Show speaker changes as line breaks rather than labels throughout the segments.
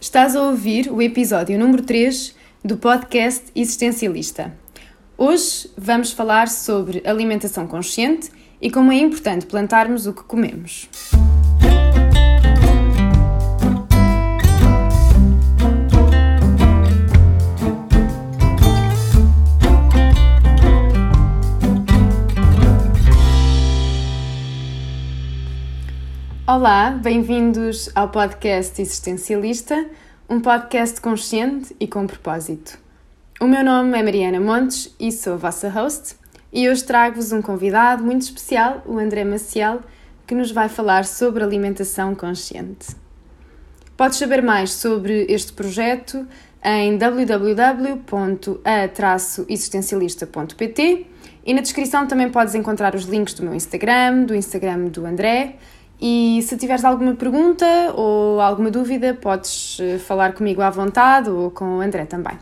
Estás a ouvir o episódio número 3 do podcast Existencialista. Hoje vamos falar sobre alimentação consciente e como é importante plantarmos o que comemos. Olá, bem-vindos ao podcast Existencialista, um podcast consciente e com propósito. O meu nome é Mariana Montes e sou a vossa host e hoje trago-vos um convidado muito especial, o André Maciel, que nos vai falar sobre alimentação consciente. Podes saber mais sobre este projeto em www.a-existencialista.pt e na descrição também podes encontrar os links do meu Instagram, do Instagram do André e se tiveres alguma pergunta ou alguma dúvida, podes eh, falar comigo à vontade ou com o André também.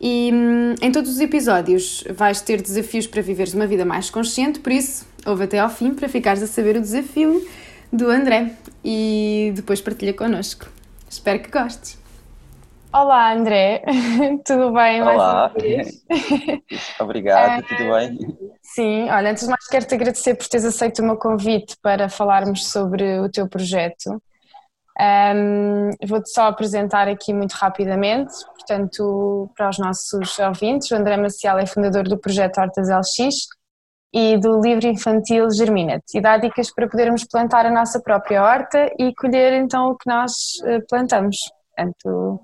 E hum, em todos os episódios vais ter desafios para viveres uma vida mais consciente, por isso ouve até ao fim para ficares a saber o desafio do André e depois partilha connosco. Espero que gostes. Olá André, tudo bem?
Olá, obrigado, tudo bem?
Sim, olha, antes de mais quero-te agradecer por teres aceito o meu convite para falarmos sobre o teu projeto. Um, Vou-te só apresentar aqui muito rapidamente, portanto, para os nossos ouvintes, o André Maciel é fundador do projeto Hortas LX e do livro infantil Germina-te e dá dicas para podermos plantar a nossa própria horta e colher então o que nós eh, plantamos. Portanto,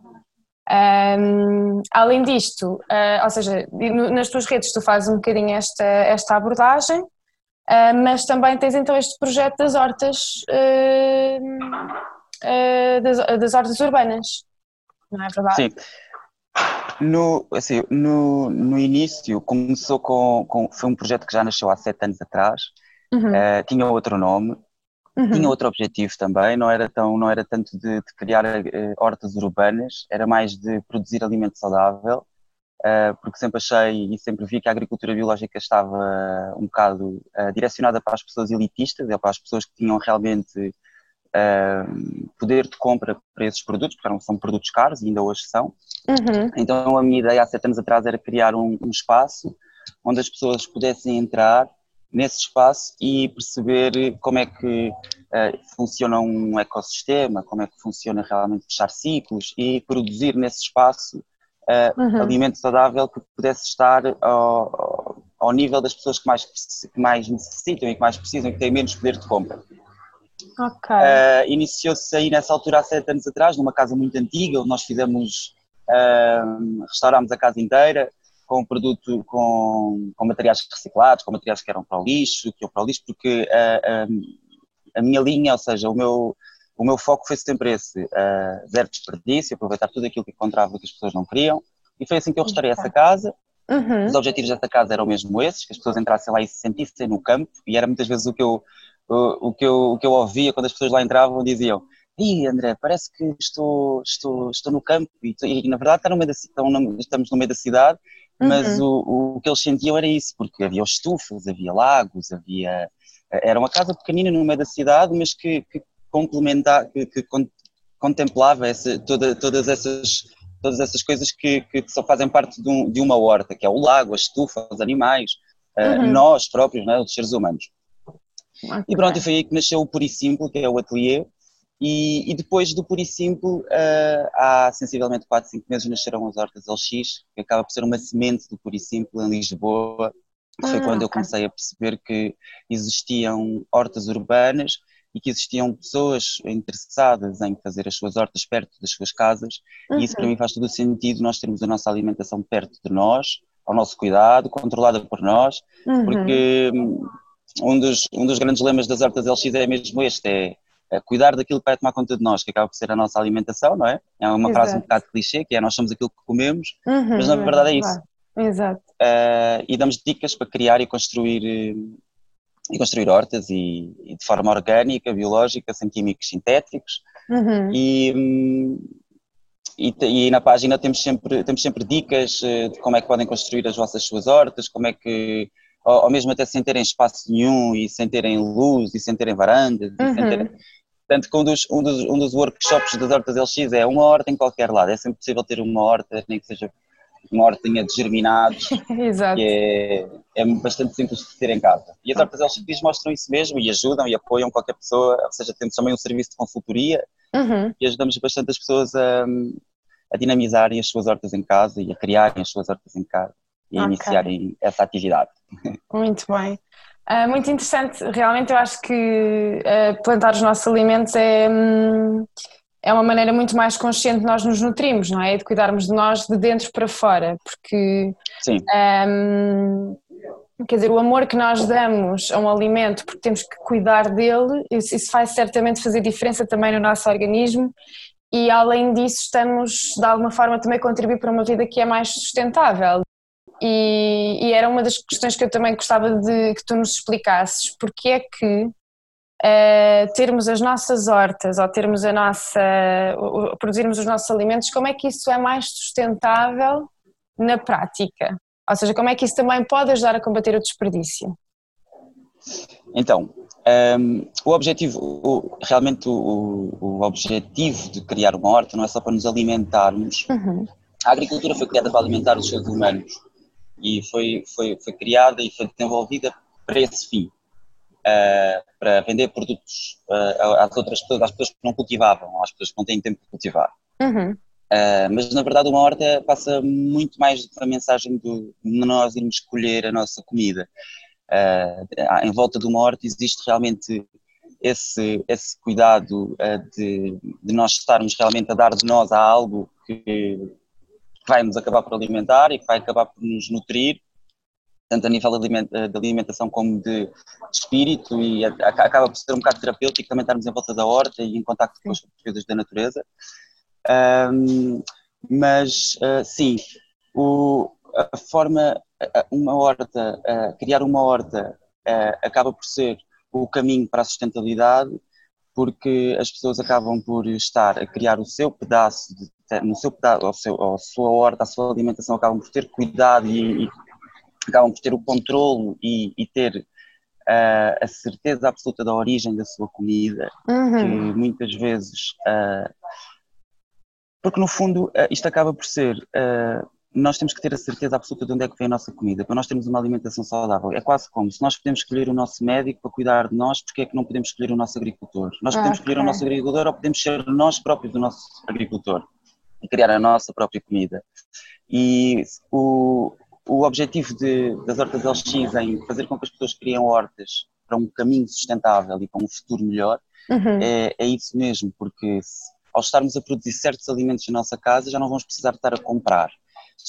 um, além disto, uh, ou seja, nas tuas redes tu fazes um bocadinho esta, esta abordagem, uh, mas também tens então este projeto das hortas, uh, das, das, hortas urbanas, não é verdade?
Sim. No, assim, no, no início começou com, com, foi um projeto que já nasceu há sete anos atrás, uhum. tinha outro nome, Uhum. Tinha outro objetivo também, não era, tão, não era tanto de, de criar uh, hortas urbanas, era mais de produzir alimento saudável, uh, porque sempre achei e sempre vi que a agricultura biológica estava um bocado uh, direcionada para as pessoas elitistas, para as pessoas que tinham realmente poder de compra para esses produtos, porque eram, são produtos caros e ainda hoje são. Uhum. Então a minha ideia há sete anos atrás era criar um, um espaço onde as pessoas pudessem entrar nesse espaço e perceber como é que uh, funciona um ecossistema, como é que funciona realmente fechar ciclos e produzir nesse espaço uh, uhum. alimento saudável que pudesse estar ao, ao nível das pessoas que mais, que mais necessitam e que mais precisam e que têm menos poder de compra.
Okay. Uh,
Iniciou-se aí nessa altura há sete anos atrás, numa casa muito antiga, onde nós fizemos, restaurámos a casa inteira, com produto com, com materiais reciclados, com materiais que eram para o lixo, que iam para o lixo, porque a, a, a minha linha, ou seja, o meu, o meu foco foi sempre esse, uh, zero desperdício, aproveitar tudo aquilo que encontrava que as pessoas não queriam, e foi assim que eu restaurei essa casa. Uhum. Os objetivos dessa casa eram mesmo esses, que as pessoas entrassem lá e se sentissem no campo, e era muitas vezes o que eu, o, o que eu, o que eu ouvia quando as pessoas lá entravam, diziam, Ih, André, parece que estou, estou, estou no campo e, e na verdade está no meio da, estamos no meio da cidade mas uhum. o, o que eles sentiam era isso, porque havia estufas, havia lagos, havia. Era uma casa pequenina no meio da cidade, mas que, que complementava, que, que contemplava essa, toda, todas, essas, todas essas coisas que, que só fazem parte de, um, de, uma horta, que é o lago, a estufa, os animais, eh, uhum. nós próprios, né, os seres humanos. Okay. E pronto, e foi aí que nasceu o Puro e Simples, que é o ateliê, e, e, depois do Puro e Simples, uh, há sensivelmente 4, 5 meses nasceram as Hortas LX, que acaba por ser uma semente do Puro e Simples em Lisboa. Foi ah, quando eu comecei a perceber que existiam hortas urbanas e que existiam pessoas interessadas em fazer as suas hortas perto das suas casas. Uhum. E isso para uhum. mim faz todo o sentido, nós termos a nossa alimentação perto de nós, ao nosso cuidado, controlada por nós, uhum. porque hum, um dos, um dos grandes lemas das hortas LX é mesmo este, é cuidar daquilo que vai tomar conta de nós, que acaba por ser a nossa alimentação, não é? É uma Exato. frase um bocado clichê, que é nós somos aquilo que comemos, uhum, mas na verdade é isso.
Exato.
Uh, e damos dicas para criar e construir e construir hortas e, e, de forma orgânica, biológica, sem químicos sintéticos. Uhum. E, e, e, na página temos sempre, temos sempre dicas eh, de como é que podem construir as vossas suas hortas, como é que, ou, ou mesmo até sem terem espaço nenhum e sem terem luz e sem terem varandas, uhum. e sem terem, Tanto que um dos, um, dos, um dos workshops das hortas LX é uma horta em qualquer lado. É sempre possível ter uma horta, nem que seja uma hortinha de germinados,
Exato.
que é, é bastante simples de ter em casa. E as hortas LX mostram isso mesmo e ajudam e apoiam qualquer pessoa, ou seja, temos também um serviço de consultoria
Uhum.
e ajudamos bastante as pessoas a, a dinamizarem as suas hortas em casa e a criarem as suas hortas em casa e a
Ok.
iniciarem essa atividade.
Muito bem. Ah, muito interessante. Realmente eu acho que ah, plantar os nossos alimentos é, hum, é uma maneira muito mais consciente de nós nos nutrimos, não é? E de cuidarmos de nós de dentro para fora, porque
Sim,
hum, quer dizer, o amor que nós damos a um alimento porque temos que cuidar dele, isso, isso faz certamente fazer diferença também no nosso organismo e além disso estamos de alguma forma também a contribuir para uma vida que é mais sustentável. E, e era uma das questões que eu também gostava de que tu nos explicasses, porque é que eh, termos as nossas hortas ou termos a nossa, o- o- produzirmos os nossos alimentos, como é que isso é mais sustentável na prática? Ou seja, como é que isso também pode ajudar a combater o desperdício?
Então, um, o objetivo, o- realmente o, o- o objetivo de criar uma horta não é só para nos alimentarmos.
Uhum.
A agricultura foi criada para alimentar os seres humanos e foi, foi, foi criada e foi desenvolvida para esse fim, uh, para vender produtos uh, às outras pessoas, às pessoas que não cultivavam, às pessoas que não têm tempo de cultivar.
Uhum.
Uh, mas na verdade uma horta passa muito mais a mensagem de nós irmos escolher a nossa comida. Em volta de uma horta existe realmente esse, esse cuidado de, de nós estarmos realmente a dar de nós a algo que vai nos acabar por alimentar e que vai acabar por nos nutrir, tanto a nível de alimenta- de alimentação como de, de espírito, e acaba por ser um bocado terapêutico também estarmos em volta da horta e em contacto com as coisas da natureza. Um, mas uh, sim, o, a forma, uma horta, uh, criar uma horta uh, acaba por ser o caminho para a sustentabilidade, porque as pessoas acabam por estar a criar o seu pedaço, de, no seu pedaço, ao seu, a sua horta, a sua alimentação, acabam por ter cuidado e, e acabam por ter o controlo e, e ter uh, a certeza absoluta da origem da sua comida que
Uhum.
muitas vezes. ah, porque no fundo ah, isto acaba por ser. Ah, nós temos que ter a certeza absoluta de onde é que vem a nossa comida, para nós termos uma alimentação saudável. É quase como se nós podemos escolher o nosso médico para cuidar de nós, porque é que não podemos escolher o nosso agricultor? Nós podemos escolher o
Ok.
nosso agricultor ou podemos ser nós próprios o nosso agricultor e criar a nossa própria comida. E o, o objetivo de, das hortas LX em fazer com que as pessoas criem hortas para um caminho sustentável e para um futuro melhor
Uhum.
é, é isso mesmo, porque se- ao estarmos a produzir certos alimentos na nossa casa já não vamos precisar estar a comprar.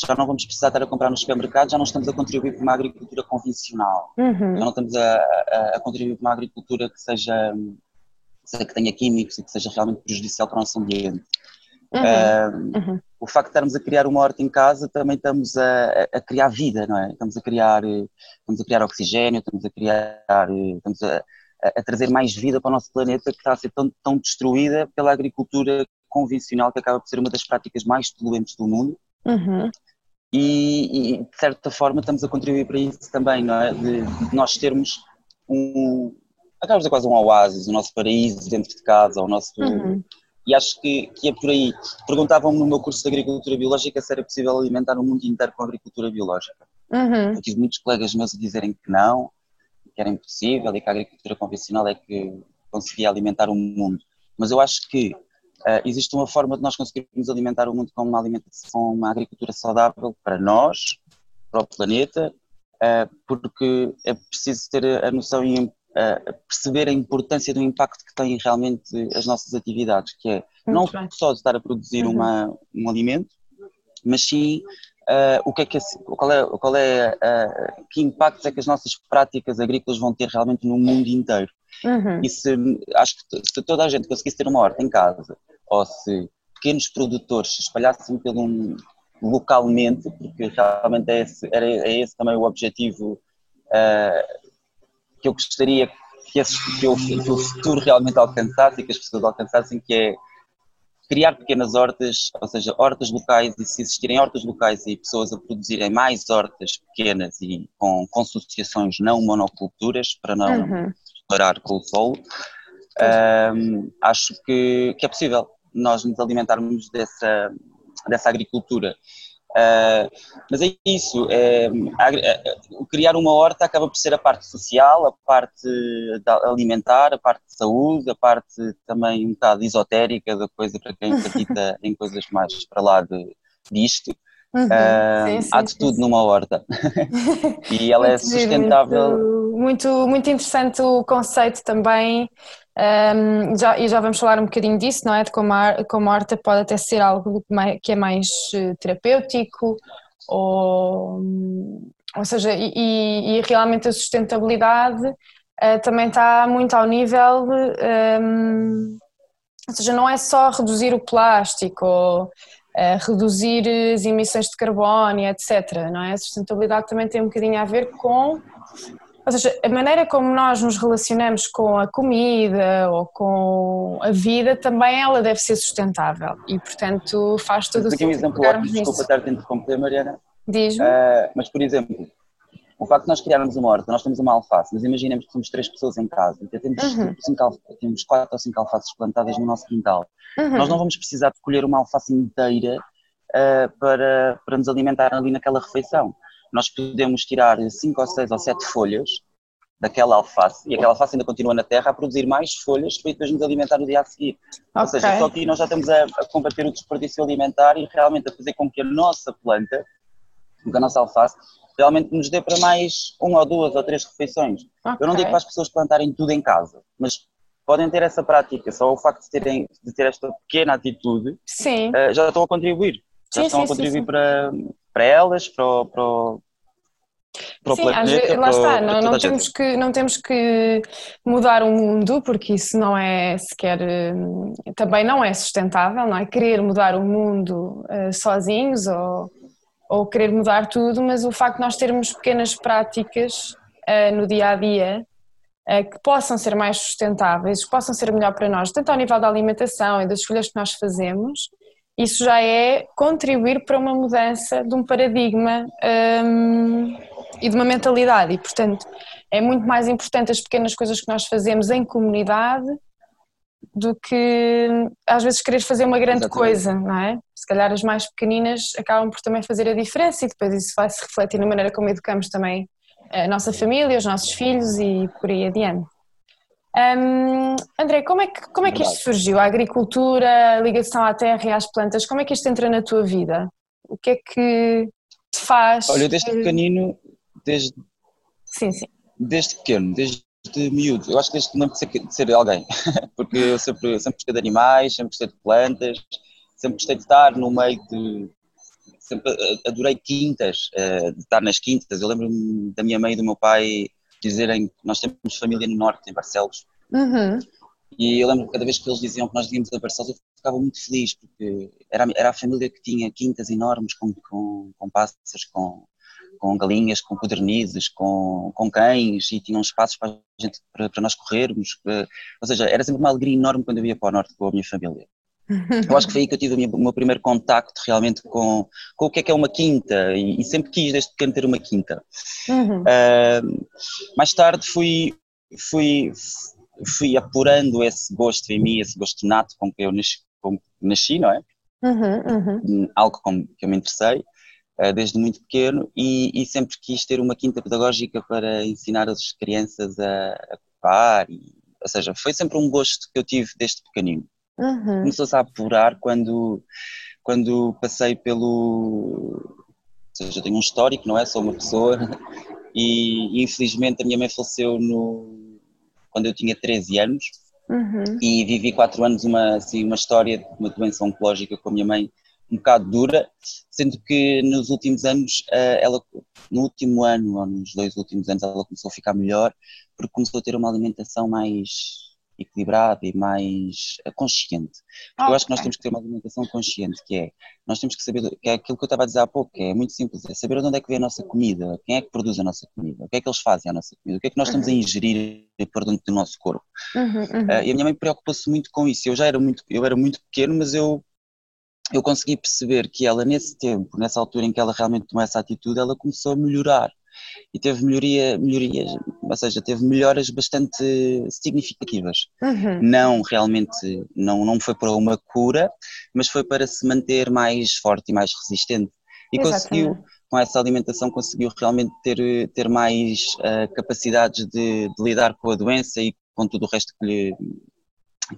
Já não vamos precisar estar a comprar no supermercado, já não estamos a contribuir para uma agricultura convencional. Já
Uhum.
não estamos a, a- a contribuir para uma agricultura que seja que tenha químicos e que seja realmente prejudicial para o nosso ambiente.
Uhum. Uhum.
o facto de estarmos a criar uma horta em casa também estamos a, a- criar vida, não é? Estamos a criar, eh, estamos a criar oxigênio, estamos a criar, eh, estamos a, a- a trazer mais vida para o nosso planeta que está a ser tão, tão destruída pela agricultura convencional que acaba por ser uma das práticas mais poluentes do mundo
Uhum.
e, e, de certa forma estamos a contribuir para isso também, não é? De, de nós termos um, acaba de quase um oásis, o nosso paraíso dentro de casa, o nosso,
Uhum.
e acho que, que é por aí. Perguntavam-me no meu curso de agricultura biológica se era possível alimentar o mundo inteiro com agricultura biológica.
Uhum.
Eu tive muitos colegas meus a dizerem que não, que era impossível e que a agricultura convencional é que conseguia alimentar o mundo. Mas eu acho que ah, existe uma forma de nós conseguirmos alimentar o mundo com uma alimentação, uma agricultura saudável para nós, para o planeta, ah, porque é preciso ter a noção e ah, perceber a importância do impacto que têm realmente as nossas atividades, que é não
Muito bem.
só de estar a produzir
Uhum.
uma, um alimento, mas sim ah, o que é que esse- qual é, qual é ah, que impactos é que as nossas práticas agrícolas vão ter realmente no mundo inteiro.
Uhum.
E se, acho que se toda a gente conseguisse ter uma horta em casa, ou se pequenos produtores se espalhassem pelo um- localmente, porque realmente é esse, era, é esse também o objetivo ah, que eu gostaria que, esse, que, o, que o futuro realmente alcançasse e que as pessoas alcançassem, que é criar pequenas hortas, ou seja, hortas locais, e se existirem hortas locais e pessoas a produzirem mais hortas pequenas e com, com associações não monoculturas, para não
Uhum.
Parar com o solo, Um, acho que, que é possível nós nos alimentarmos dessa, dessa agricultura. Uh, mas é isso, é, criar uma horta acaba por ser a parte social, a parte alimentar, a parte de saúde, a parte também um bocado esotérica da coisa para quem acredita em coisas mais para lá de, disto. Uhum, uh, sim, sim, há de tudo sim. numa horta e ela é sustentável.
Muito, muito, muito interessante o conceito também um, já, e já vamos falar um bocadinho disso, não é? De como a, como a horta pode até ser algo que é mais uh, terapêutico, ou, ou seja, e, e, realmente a sustentabilidade uh, também está muito ao nível, um, ou seja, não é só reduzir o plástico, ou reduzir as emissões de carbono, etc. Não é? A sustentabilidade também tem um bocadinho a ver com ou seja, a maneira como nós nos relacionamos com a comida ou com a vida também ela deve ser sustentável e, portanto, faz todo
o
sentido.
Aqui um exemplo ótimo, desculpa estar a interromper, Mariana.
Diz-me. Uh,
mas, por exemplo, o facto de nós criarmos uma horta, nós temos uma alface, mas imaginemos que somos três pessoas em casa, então temos, uhum. cinco, temos quatro ou cinco alfaces plantadas no nosso quintal. Uhum. Nós não vamos precisar de colher uma alface inteira uh, para, para nos alimentar ali naquela refeição nós podemos tirar 5 ou 6 ou 7 folhas daquela alface e aquela alface ainda continua na terra a produzir mais folhas para depois nos alimentar no dia a seguir. Okay. Ou seja, só que nós já estamos a, a, combater o desperdício alimentar e realmente a fazer com que a nossa planta, a nossa alface, realmente nos dê para mais uma ou duas ou três refeições. Okay. Eu não digo para as pessoas plantarem tudo em casa, mas podem ter essa prática, só o facto de, terem, de ter esta pequena atitude uh, já estão a contribuir. Já sim, estão sim, a contribuir sim, para, para elas, para o, para o,
para Sim, planeta, vezes, lá está, não, não temos que, não temos que mudar o mundo, porque isso não é sequer, hum, também não é sustentável, não é? Querer mudar o mundo uh, sozinhos ou, ou querer mudar tudo, mas o facto de nós termos pequenas práticas uh, no dia a dia uh, que possam ser mais sustentáveis, que possam ser melhor para nós, tanto ao nível da alimentação e das escolhas que nós fazemos, isso já é contribuir para uma mudança de um paradigma um, e de uma mentalidade. E, portanto, é muito mais importante as pequenas coisas que nós fazemos em comunidade do que às vezes querer fazer uma grande Exatamente. coisa, não é? Se calhar as mais pequeninas acabam por também fazer a diferença e depois isso vai se refletir na maneira como educamos também a nossa família, os nossos filhos e por aí adiante. Um, André, como é, que, como é que isto surgiu? A agricultura, a ligação à terra e às plantas, como é que isto entra na tua vida? O que é que te faz?
Olha, desde pequenino, desde,
sim, sim.
desde pequeno, desde miúdo, eu acho que desde que lembro de ser, de ser alguém, porque eu sempre, sempre gostei de animais, sempre gostei de plantas, sempre gostei de estar no meio de. Sempre adorei quintas, eh, de estar nas quintas. Eu lembro-me da minha mãe e do meu pai dizerem que nós temos família no norte, em Barcelos.
Uhum.
E eu lembro que cada vez que eles diziam que nós íamos a Barcelos, eu ficava muito feliz, porque era, era a família que tinha quintas enormes com, com, com pássaros, com, com galinhas, com codornizes, com, com cães, e tinham espaços para, gente, para, para nós corrermos. ou seja, era sempre uma alegria enorme quando eu ia para o norte com a minha família. Eu acho que foi aí que eu tive o meu, o meu primeiro contacto realmente com, com o que é que é uma quinta e, e sempre quis desde pequeno ter uma quinta. Uhum. Uh, mais tarde fui, fui, fui apurando esse gosto em mim, esse gosto nato com que eu nasci, com nasci não é?
Uhum, uhum.
Algo com que eu me interessei desde muito pequeno e, e, sempre quis ter uma quinta pedagógica para ensinar as crianças a, a e, ou seja, foi sempre um gosto que eu tive desde pequenino.
Uhum.
Começou-se a apurar quando, quando passei pelo. Ou seja, eu tenho um histórico, não é? Sou uma pessoa e, infelizmente a minha mãe faleceu no, quando eu tinha 13 anos
uhum.
e vivi 4 anos uma, assim, uma história de uma doença oncológica com a minha mãe um bocado dura, sendo que nos últimos anos, eh, ela, no último ano, ou nos dois últimos anos, ela começou a ficar melhor, porque começou a ter uma alimentação mais equilibrada e mais eh, consciente. Porque okay. eu acho que nós temos que ter uma alimentação consciente, que é, nós temos que saber, que é aquilo que eu estava a dizer há pouco, que é muito simples, é saber de onde é que vem a nossa comida, quem é que produz a nossa comida, o que é que eles fazem à nonossa comida, o que é que nós estamos a uhum. ingerir por dentro do nosso corpo.
Uhum, uhum.
Uh, e a minha mãe preocupou-se muito com isso, eu já era muito, eu era muito pequeno, mas eu eu consegui perceber que ela nesse tempo, nessa altura em que ela realmente tomou essa atitude, ela começou a melhorar. e teve melhoria, melhorias, ou seja, teve melhoras bastante significativas. Uhum. Não realmente, não, não foi para uma cura, mas foi para se manter mais forte e mais resistente. E Exatamente. conseguiu, com essa alimentação, conseguiu realmente ter, ter mais uh, capacidades de, de lidar com a doença e com tudo o resto que lhe,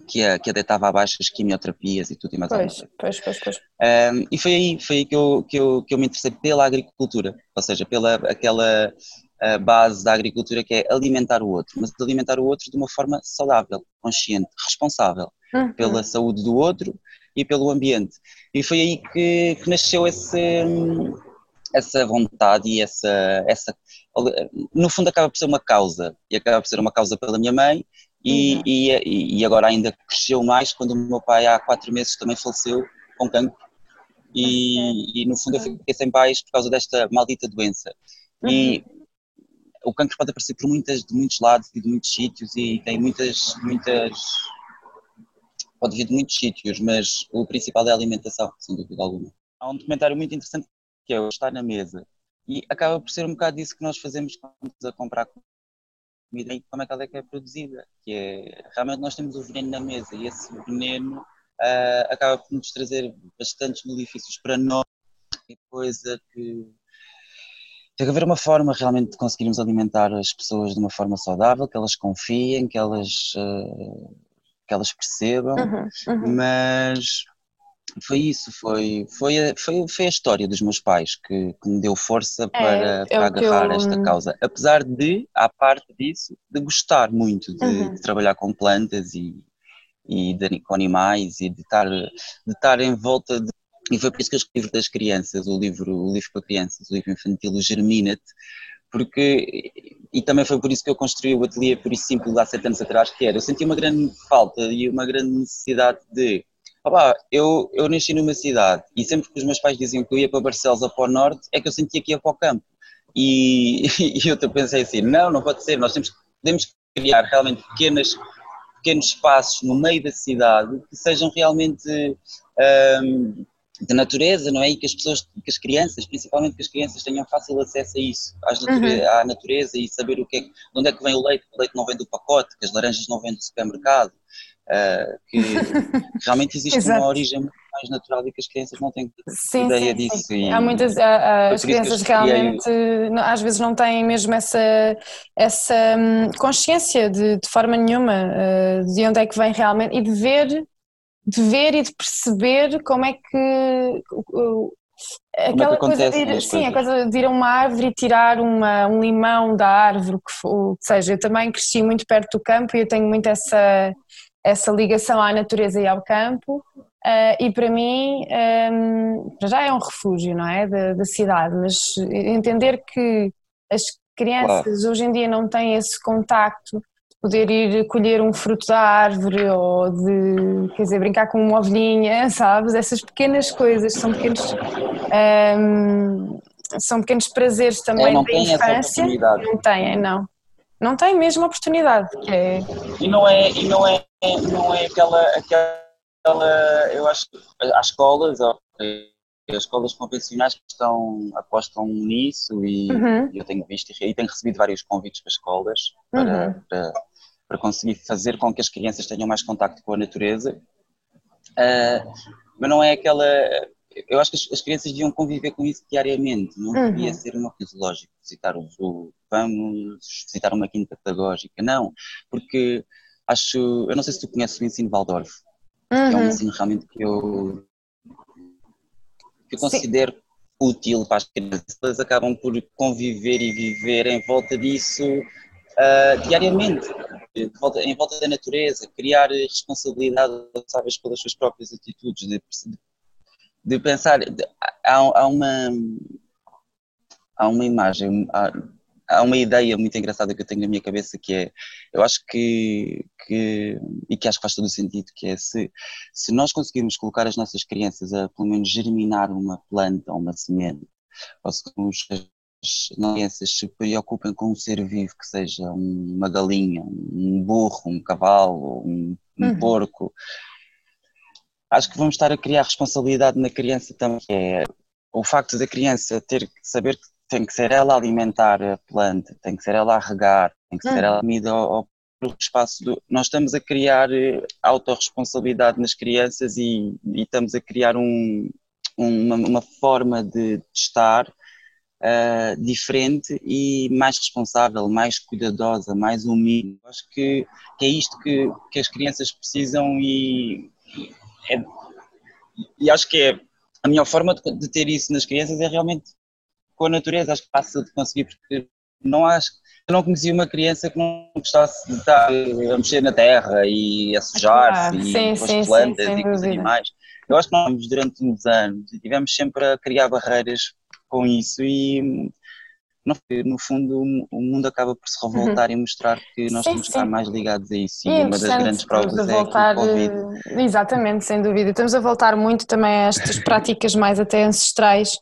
que a, que a deitava abaixo as quimioterapias e tudo e mais
pois, pois, pois, pois.
Um, e foi aí, foi aí que, eu, que, eu, que eu me interessei pela agricultura, ou seja, pela aquela base da agricultura que é alimentar o outro, mas alimentar o outro de uma forma saudável, consciente, responsável uhum. pela saúde do outro e pelo ambiente. E foi aí que, que nasceu esse, essa vontade e essa, essa. No fundo, acaba por ser uma causa, e acaba por ser uma causa pela minha mãe e, uhum. e, e, agora ainda cresceu mais quando o meu pai há quatro meses também faleceu com cancro e, e no fundo eu fiquei sem pais por causa desta maldita doença uhum. e o cancro pode aparecer por muitas, de muitos lados e de muitos sítios e tem muitas, muitas pode vir de muitos sítios, mas o principal é a alimentação, sem dúvida alguma. Há um documentário muito interessante que é o Estar na Mesa e acaba por ser um bocado disso que nós fazemos quando estamos a comprar comida e como é que ela é, que é produzida. Que é, realmente nós temos o veneno na mesa e esse veneno uh, acaba por nos trazer bastantes malefícios para nós e coisa que tem que haver uma forma realmente de conseguirmos alimentar as pessoas de uma forma saudável, que elas confiem, que elas, uh, que elas percebam, uhum, uhum. mas foi isso, foi, foi, a, foi, foi a história dos meus pais que, que me deu força para, é, para agarrar eu... esta causa. Apesar de, à parte disso, de gostar muito de, uhum. de trabalhar com plantas e, e de, com animais e de estar, de estar em volta de. E foi por isso que eu escrevi das crianças, o livro, o livro para crianças, o livro infantil, o Germina-te, porque, e também foi por isso que eu construí o ateliê por isso simples há sete anos atrás, que era, eu senti uma grande falta e uma grande necessidade de Opa, eu, eu nasci numa cidade e sempre que os meus pais diziam que eu ia para Barcelos ou para o Norte, é que eu sentia que ia para o campo. E, e eu pensei assim, não, não pode ser, nós temos, podemos criar realmente pequenas, pequenos espaços no meio da cidade que sejam realmente um, de natureza, não é? E que as pessoas, que as crianças, principalmente que as crianças tenham fácil acesso a isso, natureza, uhum. à natureza e saber o que é, de onde é que vem o leite, o leite não vem do pacote, que as laranjas não vêm do supermercado, uh, que realmente existe uma origem muito mais natural e que as crianças não têm sim, ideia sim, disso. Sim.
Há muitas, há, as crianças realmente às vezes não têm mesmo essa, essa hum, consciência de, de forma nenhuma uh, de onde é que vem realmente e de ver, de ver e de perceber como é que aquela é coisa de ir, sim, a coisa de ir a uma árvore e tirar uma, um limão da árvore, que, que seja, eu também cresci muito perto do campo e eu tenho muito essa, essa ligação à natureza e ao campo, uh, e para mim, um, ehm, já é um refúgio, não é? Da, da cidade, mas entender que as crianças claro. hoje em dia não têm esse contacto de poder ir colher um fruto da árvore ou de, quer dizer, brincar com uma ovelhinha, sabes? Essas pequenas coisas são pequenos. Um, ehm, são pequenos prazeres também é, da infância. Não têm, não. Não têm mesmo oportunidade. É...
E não é, e não é não é aquela, aquela eu acho, as escolas, as escolas convencionais que estão, apostam nisso e uhum. eu tenho visto e tenho recebido vários convites para escolas para, uhum. para, para, conseguir fazer com que as crianças tenham mais contacto com a natureza. Uh, mas não é aquela. Eu acho que as, as, crianças deviam conviver com isso diariamente, não uhum. devia ser uma coisa lógica, visitar o zoo, vamos visitar uma quinta pedagógica, não, porque acho, eu não sei se tu conheces o ensino Waldorf, uhum. que é um uhum. ensino realmente que eu, que eu considero útil para as crianças. Elas acabam por conviver e viver em volta disso uh, diariamente, volta, em volta da natureza, criar responsabilidade, sabes, pelas suas próprias atitudes, de, de pensar, de, há, há, uma há uma imagem, há, há uma ideia muito engraçada que eu tenho na minha cabeça que é, eu acho que, que e que acho que faz todo o sentido, que é se, se nós conseguirmos colocar as nossas crianças a pelo menos germinar uma planta ou uma semente, ou se as crianças se preocupem com um ser vivo que seja uma galinha, um burro, um cavalo, um, um uhum. porco, acho que vamos estar a criar responsabilidade na criança também. É o facto da criança ter que saber que tem que ser ela a alimentar a planta, tem que ser ela a regar, tem que ser
Hum.
ela a comida ao, ao espaço do. Nós estamos a criar eh, autorresponsabilidade nas crianças e, e estamos a criar um, uma, uma forma de estar uh, diferente e mais responsável, mais cuidadosa, mais humilde. Acho que, que é isto que, que as crianças precisam e, é, e acho que é a melhor forma de, de, ter isso nas crianças é realmente com a natureza. Acho que passa de conseguir, porque não acho. Eu não conhecia uma criança que não gostasse de estar a mexer na terra e a sujar-se
Ah,
e
sim,
com
sim,
as
sim,
plantas
sem
e com os animais. Eu acho que nós durante uns anos e tivemos sempre a criar barreiras com isso e no, no fundo o mundo acaba por se revoltar e mostrar que nós
Sim,
temos que estar mais ligados a isso
E
e
é
uma das grandes provas
a
é o Covid
eh, exatamente, sem dúvida. Estamos a voltar muito também a estas práticas mais até ancestrais,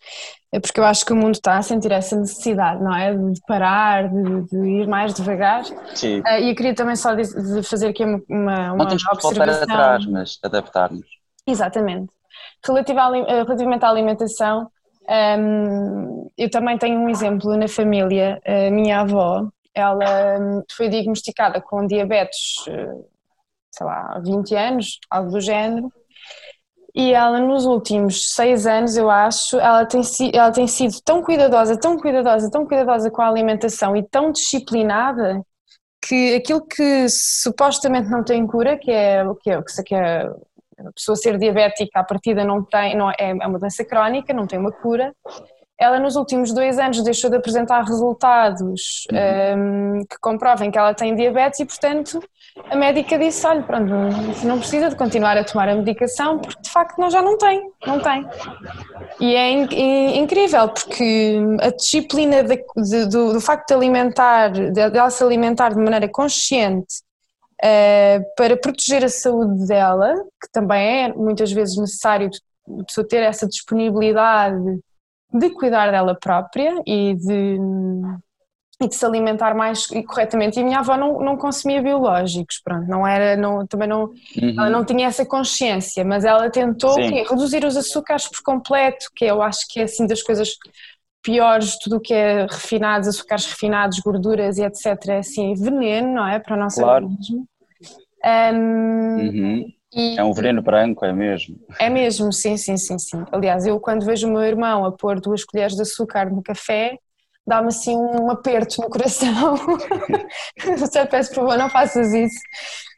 eh, porque eu acho que o mundo está a sentir essa necessidade, não é? De parar, de, de ir mais devagar.
Sim.
Eh, E eu queria também só diz- de fazer aqui uma, uma,
Não temos que voltar
observação.
atrás, mas adaptar-nos.
Exatamente. Relativa à relativamente à alimentação, hum, eu também tenho um exemplo na família. A minha avó, ela hum, foi diagnosticada com diabetes, eh, sei lá, há 20 anos, algo do género. E ela, nos últimos seis anos, eu acho, ela tem, ela tem sido tão cuidadosa, tão cuidadosa, tão cuidadosa com a alimentação e tão disciplinada que aquilo que supostamente não tem cura, que é o que é, que é a pessoa ser diabética à partida não tem, não é, é uma doença crónica, não tem uma cura. Ela nos últimos dois anos deixou de apresentar resultados hum, que comprovem que ela tem diabetes e, portanto, a médica disse, olha, pronto, não precisa de continuar a tomar a medicação porque de facto não, já não tem, não tem. E é in- in- incrível porque a disciplina de- de- do, do facto de alimentar, de, de ela se alimentar de maneira consciente para proteger a saúde dela, que também é muitas vezes necessário a pessoa ter essa disponibilidade de cuidar dela própria e de, e de se alimentar mais e corretamente. E a minha avó não, não consumia biológicos, pronto, não era, não, também não, ela não tinha essa consciência, mas ela tentou quê? reduzir os açúcares por completo, que eu acho que é assim das coisas piores, tudo o que é refinados, açúcares refinados, gorduras e etc. é assim veneno, não é? Para o nosso
Claro.
organismo. Ahm,
Uhum.
e-
É um veneno branco, é mesmo.
é mesmo, sim, sim, sim, sim. Aliás, eu quando vejo o meu irmão a pôr duas colheres de açúcar no café, dá-me assim um aperto no coração. Só peço por favor, não faças isso.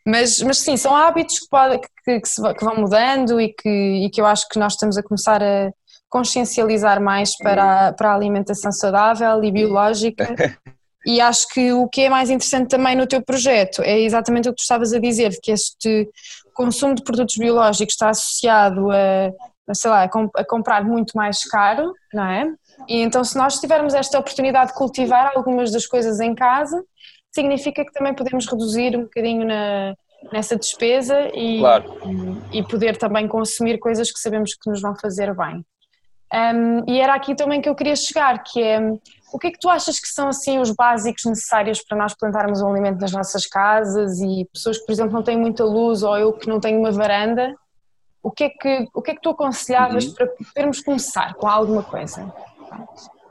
Mas, mas sim, são hábitos que, pode, que, que se que vão mudando e que, e que eu acho que nós estamos a começar a consciencializar mais para a, para a alimentação saudável e biológica. E acho que o que é mais interessante também no teu projeto é exatamente o que tu estavas a dizer, que este consumo de produtos biológicos está associado a, sei lá, a comprar muito mais caro, não é? E então se nós tivermos esta oportunidade de cultivar algumas das coisas em casa, significa que também podemos reduzir um bocadinho na, nessa despesa e,
Claro.
e poder também consumir coisas que sabemos que nos vão fazer bem. Um, e era aqui também que eu queria chegar, que é o que é que tu achas que são assim os básicos necessários para nós plantarmos um alimento nas nossas casas e pessoas que, por exemplo, não têm muita luz ou eu que não tenho uma varanda, o que é que, o que, é que tu aconselhavas
Uhum.
para podermos começar com alguma coisa?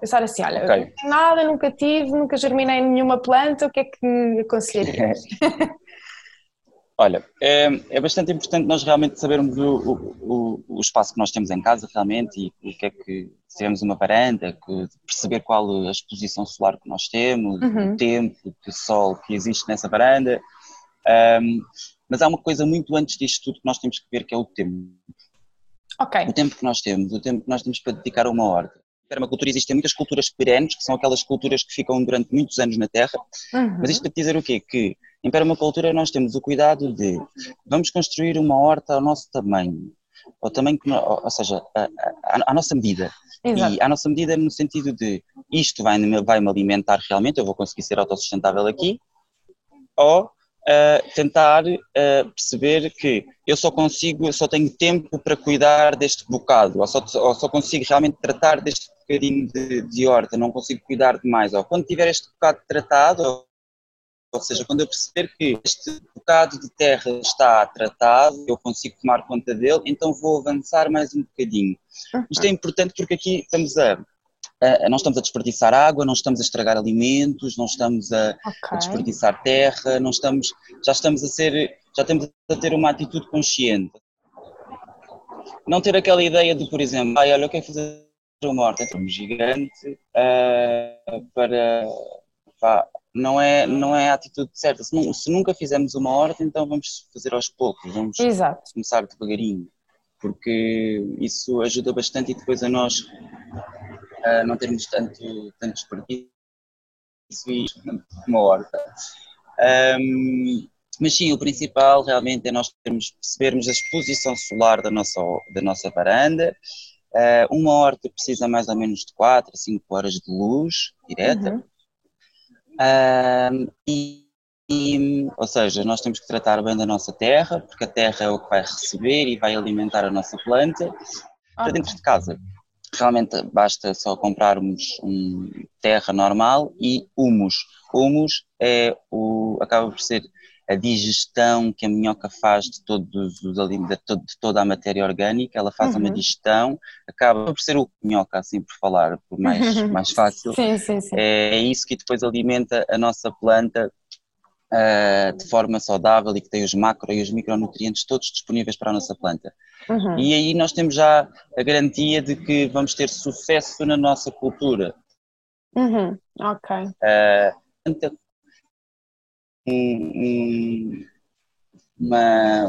Pensar assim, olha,
Ok.
eu não tenho nada, nunca tive, nunca germinei nenhuma planta, o que é que aconselharias?
Olha, é, é bastante importante nós realmente sabermos o, o, o- espaço que nós temos em casa realmente e o que é que se temos uma varanda, que- perceber qual a exposição solar que nós temos,
Uhum.
o tempo de sol que existe nessa varanda. Ahm, mas há uma coisa muito antes disto tudo que nós temos que ver que é o tempo.
Ok,
O tempo que nós temos, o tempo que nós temos para dedicar a uma horta. Em permacultura existem muitas culturas perenes, que são aquelas culturas que ficam durante muitos anos na terra,
Uhum.
mas isto para te dizer o quê? Que em permacultura nós temos o cuidado de vamos construir uma horta ao nosso tamanho, ao tamanho que, ou seja, à, à- à nossa medida.
exato.
E à nossa medida no sentido de isto vai-me vai -me alimentar realmente, eu vou conseguir ser autossustentável aqui, ou ah, tentar ah, perceber que eu só consigo, eu só tenho tempo para cuidar deste bocado, ou só, ou só consigo realmente tratar deste bocadinho de, de horta, não consigo cuidar de mais. Ou quando tiver este bocado tratado, ou, ou seja, quando eu perceber que este bocado de terra está tratado, eu consigo tomar conta dele, então vou avançar mais um bocadinho. Isto é importante porque aqui estamos a, uh, não estamos a desperdiçar água, não estamos a estragar alimentos, não estamos a, okay. a desperdiçar terra, não estamos, já estamos a ser, já estamos a ter uma atitude consciente. Não ter aquela ideia de, por exemplo, ah, olha, eu quero fazer uma horta, é um gigante uh, para, pá, não é, não é a atitude certa. Se, não, se, nunca fizemos uma horta, então vamos fazer aos poucos, vamos Exato. começar devagarinho, porque isso ajuda bastante e depois a nós uh, não termos tanto, tanto desperdício e uma horta. Um, mas sim, o principal realmente é nós termos, percebermos a exposição solar da nossa, da nossa varanda. Uh, uma horta precisa mais ou menos de 4 a 5 horas de luz direta. Uhum. Uh, e, e, ou seja, nós temos que tratar bem da nossa terra, porque a terra é o que vai receber e vai alimentar a nossa planta para dentro de casa realmente basta só comprarmos um terra normal e humus. Humus é o, acaba por ser a digestão que a minhoca faz de, todos os, de, de toda a matéria orgânica, ela faz uhum. uma digestão, acaba por ser o minhoca, assim por falar, por mais, mais fácil.
sim, sim, sim.
É, isso que depois alimenta a nossa planta uh, de forma saudável e que tem os macro e os micronutrientes todos disponíveis para a nossa planta. Uhum. E aí nós temos já a garantia de que vamos ter sucesso na nossa cultura.
Uhum. Ok. Uh,
um, um, uma,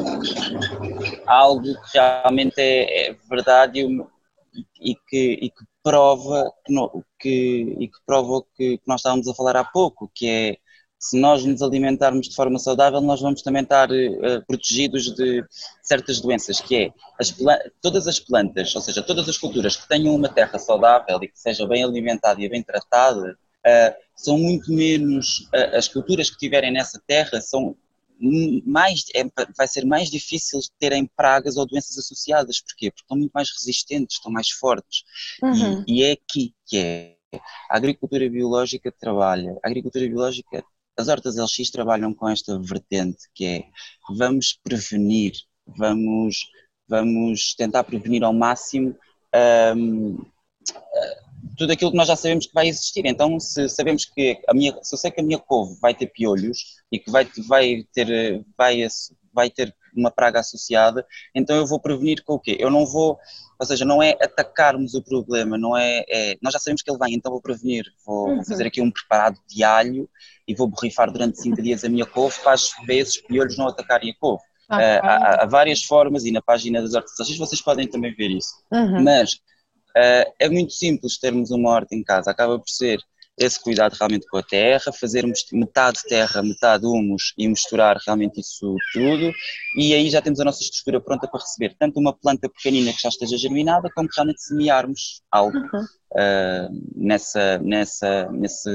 algo que realmente é, é verdade e, e, que, e que prova que, no, que, e que prova que, que nós estávamos a falar há pouco, que é se nós nos alimentarmos de forma saudável, nós vamos também estar uh, protegidos de certas doenças, que é as todas as plantas, ou seja, todas as culturas que tenham uma terra saudável e que seja bem alimentada e bem tratada, uh, são muito menos, uh, as culturas que tiverem nessa terra são mais, é, vai ser mais difícil terem pragas ou doenças associadas. Porquê? Porque estão muito mais resistentes, estão mais fortes. Uhum. E, e é aqui que é. A agricultura biológica trabalha. A agricultura biológica as hortas LX trabalham com esta vertente que é vamos prevenir, vamos, vamos tentar prevenir ao máximo um, tudo aquilo que nós já sabemos que vai existir. Então, se sabemos que a minha, se eu sei que a minha couve vai ter piolhos e que vai, vai ter, vai, vai ter uma praga associada, então eu vou prevenir com o quê? Eu não vou, ou seja, não é atacarmos o problema, não é, é nós já sabemos que ele vem, então vou prevenir, vou, uhum. fazer aqui um preparado de alho e vou borrifar durante 5 dias a minha couve para as vezes piolhos não atacarem a couve. Uh, há, há, várias formas e na página das hortas vocês podem também ver isso. Uhum. Mas uh, é muito simples termos uma horta em casa, acaba por ser esse cuidado realmente com a terra, fazermos metade terra, metade humus e misturar realmente isso tudo, e aí já temos a nossa estrutura pronta para receber tanto uma planta pequenina que já esteja germinada, como realmente semearmos algo uhum. uh, nessa, nessa, nesse,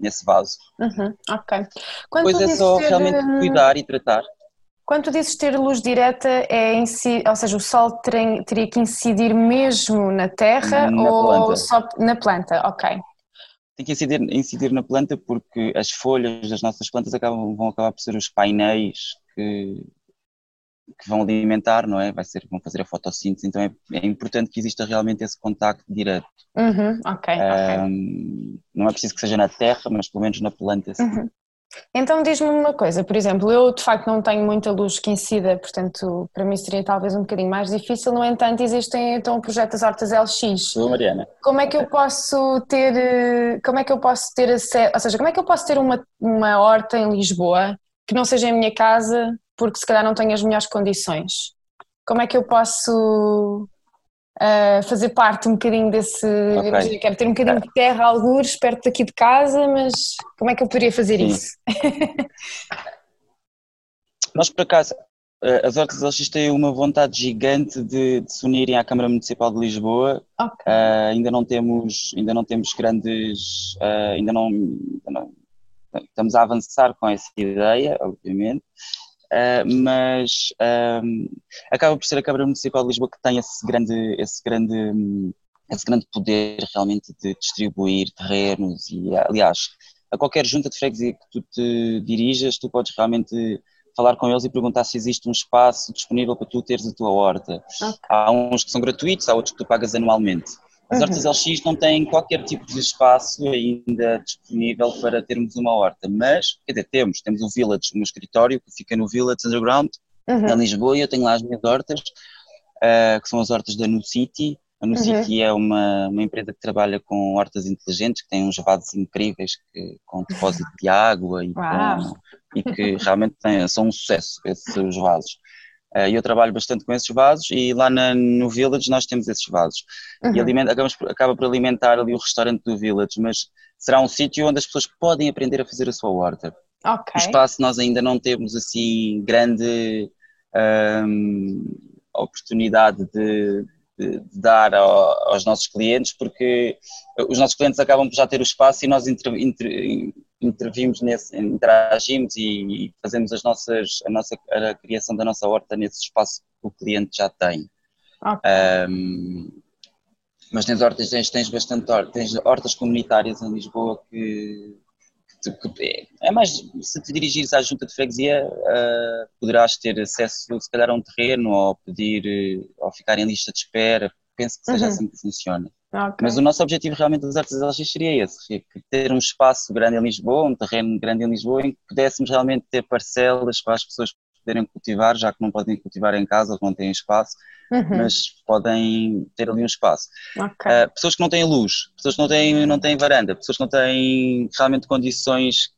nesse vaso.
Uhum. Ok.
Quando Depois é só ter... realmente cuidar e tratar.
Quando tu dizes ter luz direta, é ou seja, o sol teria que incidir mesmo na terra na ou planta. só na planta? Ok
tem que incidir, incidir na planta porque as folhas das nossas plantas acabam, vão acabar por ser os painéis que, que vão alimentar, não é? Vai ser, vão fazer a fotossíntese, então é, é importante que exista realmente esse contacto direto.
Uhum, ok,
um, Não é preciso que seja na terra, mas pelo menos na planta.
Uhum. Então diz-me uma coisa, por exemplo, eu de facto não tenho muita luz que incida, portanto para mim seria talvez um bocadinho mais difícil, no entanto existem então o projeto das hortas LX.
Mariana.
Como é que eu posso ter, como é que eu posso ter acesso, ou seja, como é que eu posso ter uma, uma horta em Lisboa que não seja em minha casa porque se calhar não tenho as melhores condições? Como é que eu posso uh, fazer parte um bocadinho desse. Okay. Imagina, quero ter um bocadinho de terra, algures, perto daqui de casa, mas como é que eu poderia fazer Sim. isso?
Nós, por acaso, eh, as Hortas LX têm uma vontade gigante de, de, se unirem à Câmara Municipal de Lisboa. Okay. Uh, ainda não temos, ainda não temos grandes, uh, ainda, não, ainda, não, estamos a avançar com essa ideia, obviamente. Uh, mas uh, acaba por ser a Câmara Municipal de Lisboa que tem esse grande, esse grande, esse grande poder realmente de distribuir terrenos e, aliás, a qualquer junta de freguesia que tu te dirijas, tu podes realmente falar com eles e perguntar se existe um espaço disponível para tu teres a tua horta. Okay. Há uns que são gratuitos, há outros que tu pagas anualmente. As hortas LX não têm qualquer tipo de espaço ainda disponível para termos uma horta, mas, quer dizer, temos, temos o Village, um escritório que fica no Village Underground, uhum. em Lisboa, e eu tenho lá as minhas hortas, uh, que são as hortas da New City. A New uhum. City é uma, uma empresa que trabalha com hortas inteligentes, que tem uns vasos incríveis, que, com depósito de água e, com, e que realmente tem, são um sucesso, esses vasos. Uh, eu trabalho bastante com esses vasos e lá na, no Village nós temos esses vasos. Uhum. E alimenta, acabamos, acaba por alimentar ali o restaurante do Village, mas será um sítio onde as pessoas podem aprender a fazer a sua horta.
Okay.
O espaço nós ainda não temos assim grande um, oportunidade de, de, de dar ao, aos nossos clientes, porque os nossos clientes acabam por já ter o espaço e nós inter, inter, intervimos nesse, interagimos e fazemos as nossas, a, nossa, a criação da nossa horta nesse espaço que o cliente já tem. Okay. Um, mas tens hortas, tens, tens bastante hortas, tens hortas comunitárias em Lisboa que, que, que, é mais, se te dirigires à junta de freguesia, uh, poderás ter acesso se calhar a um terreno ou pedir, ou ficar em lista de espera, penso que seja uhum. assim que funciona. Okay. Mas o nosso objetivo realmente das artes LX seria esse, é ter um espaço grande em Lisboa, um terreno grande em Lisboa, em que pudéssemos realmente ter parcelas para as pessoas poderem cultivar, já que não podem cultivar em casa ou não têm espaço, uhum. mas podem ter ali um espaço. Okay. Uh, pessoas que não têm luz, pessoas que não têm, não têm varanda, pessoas que não têm realmente condições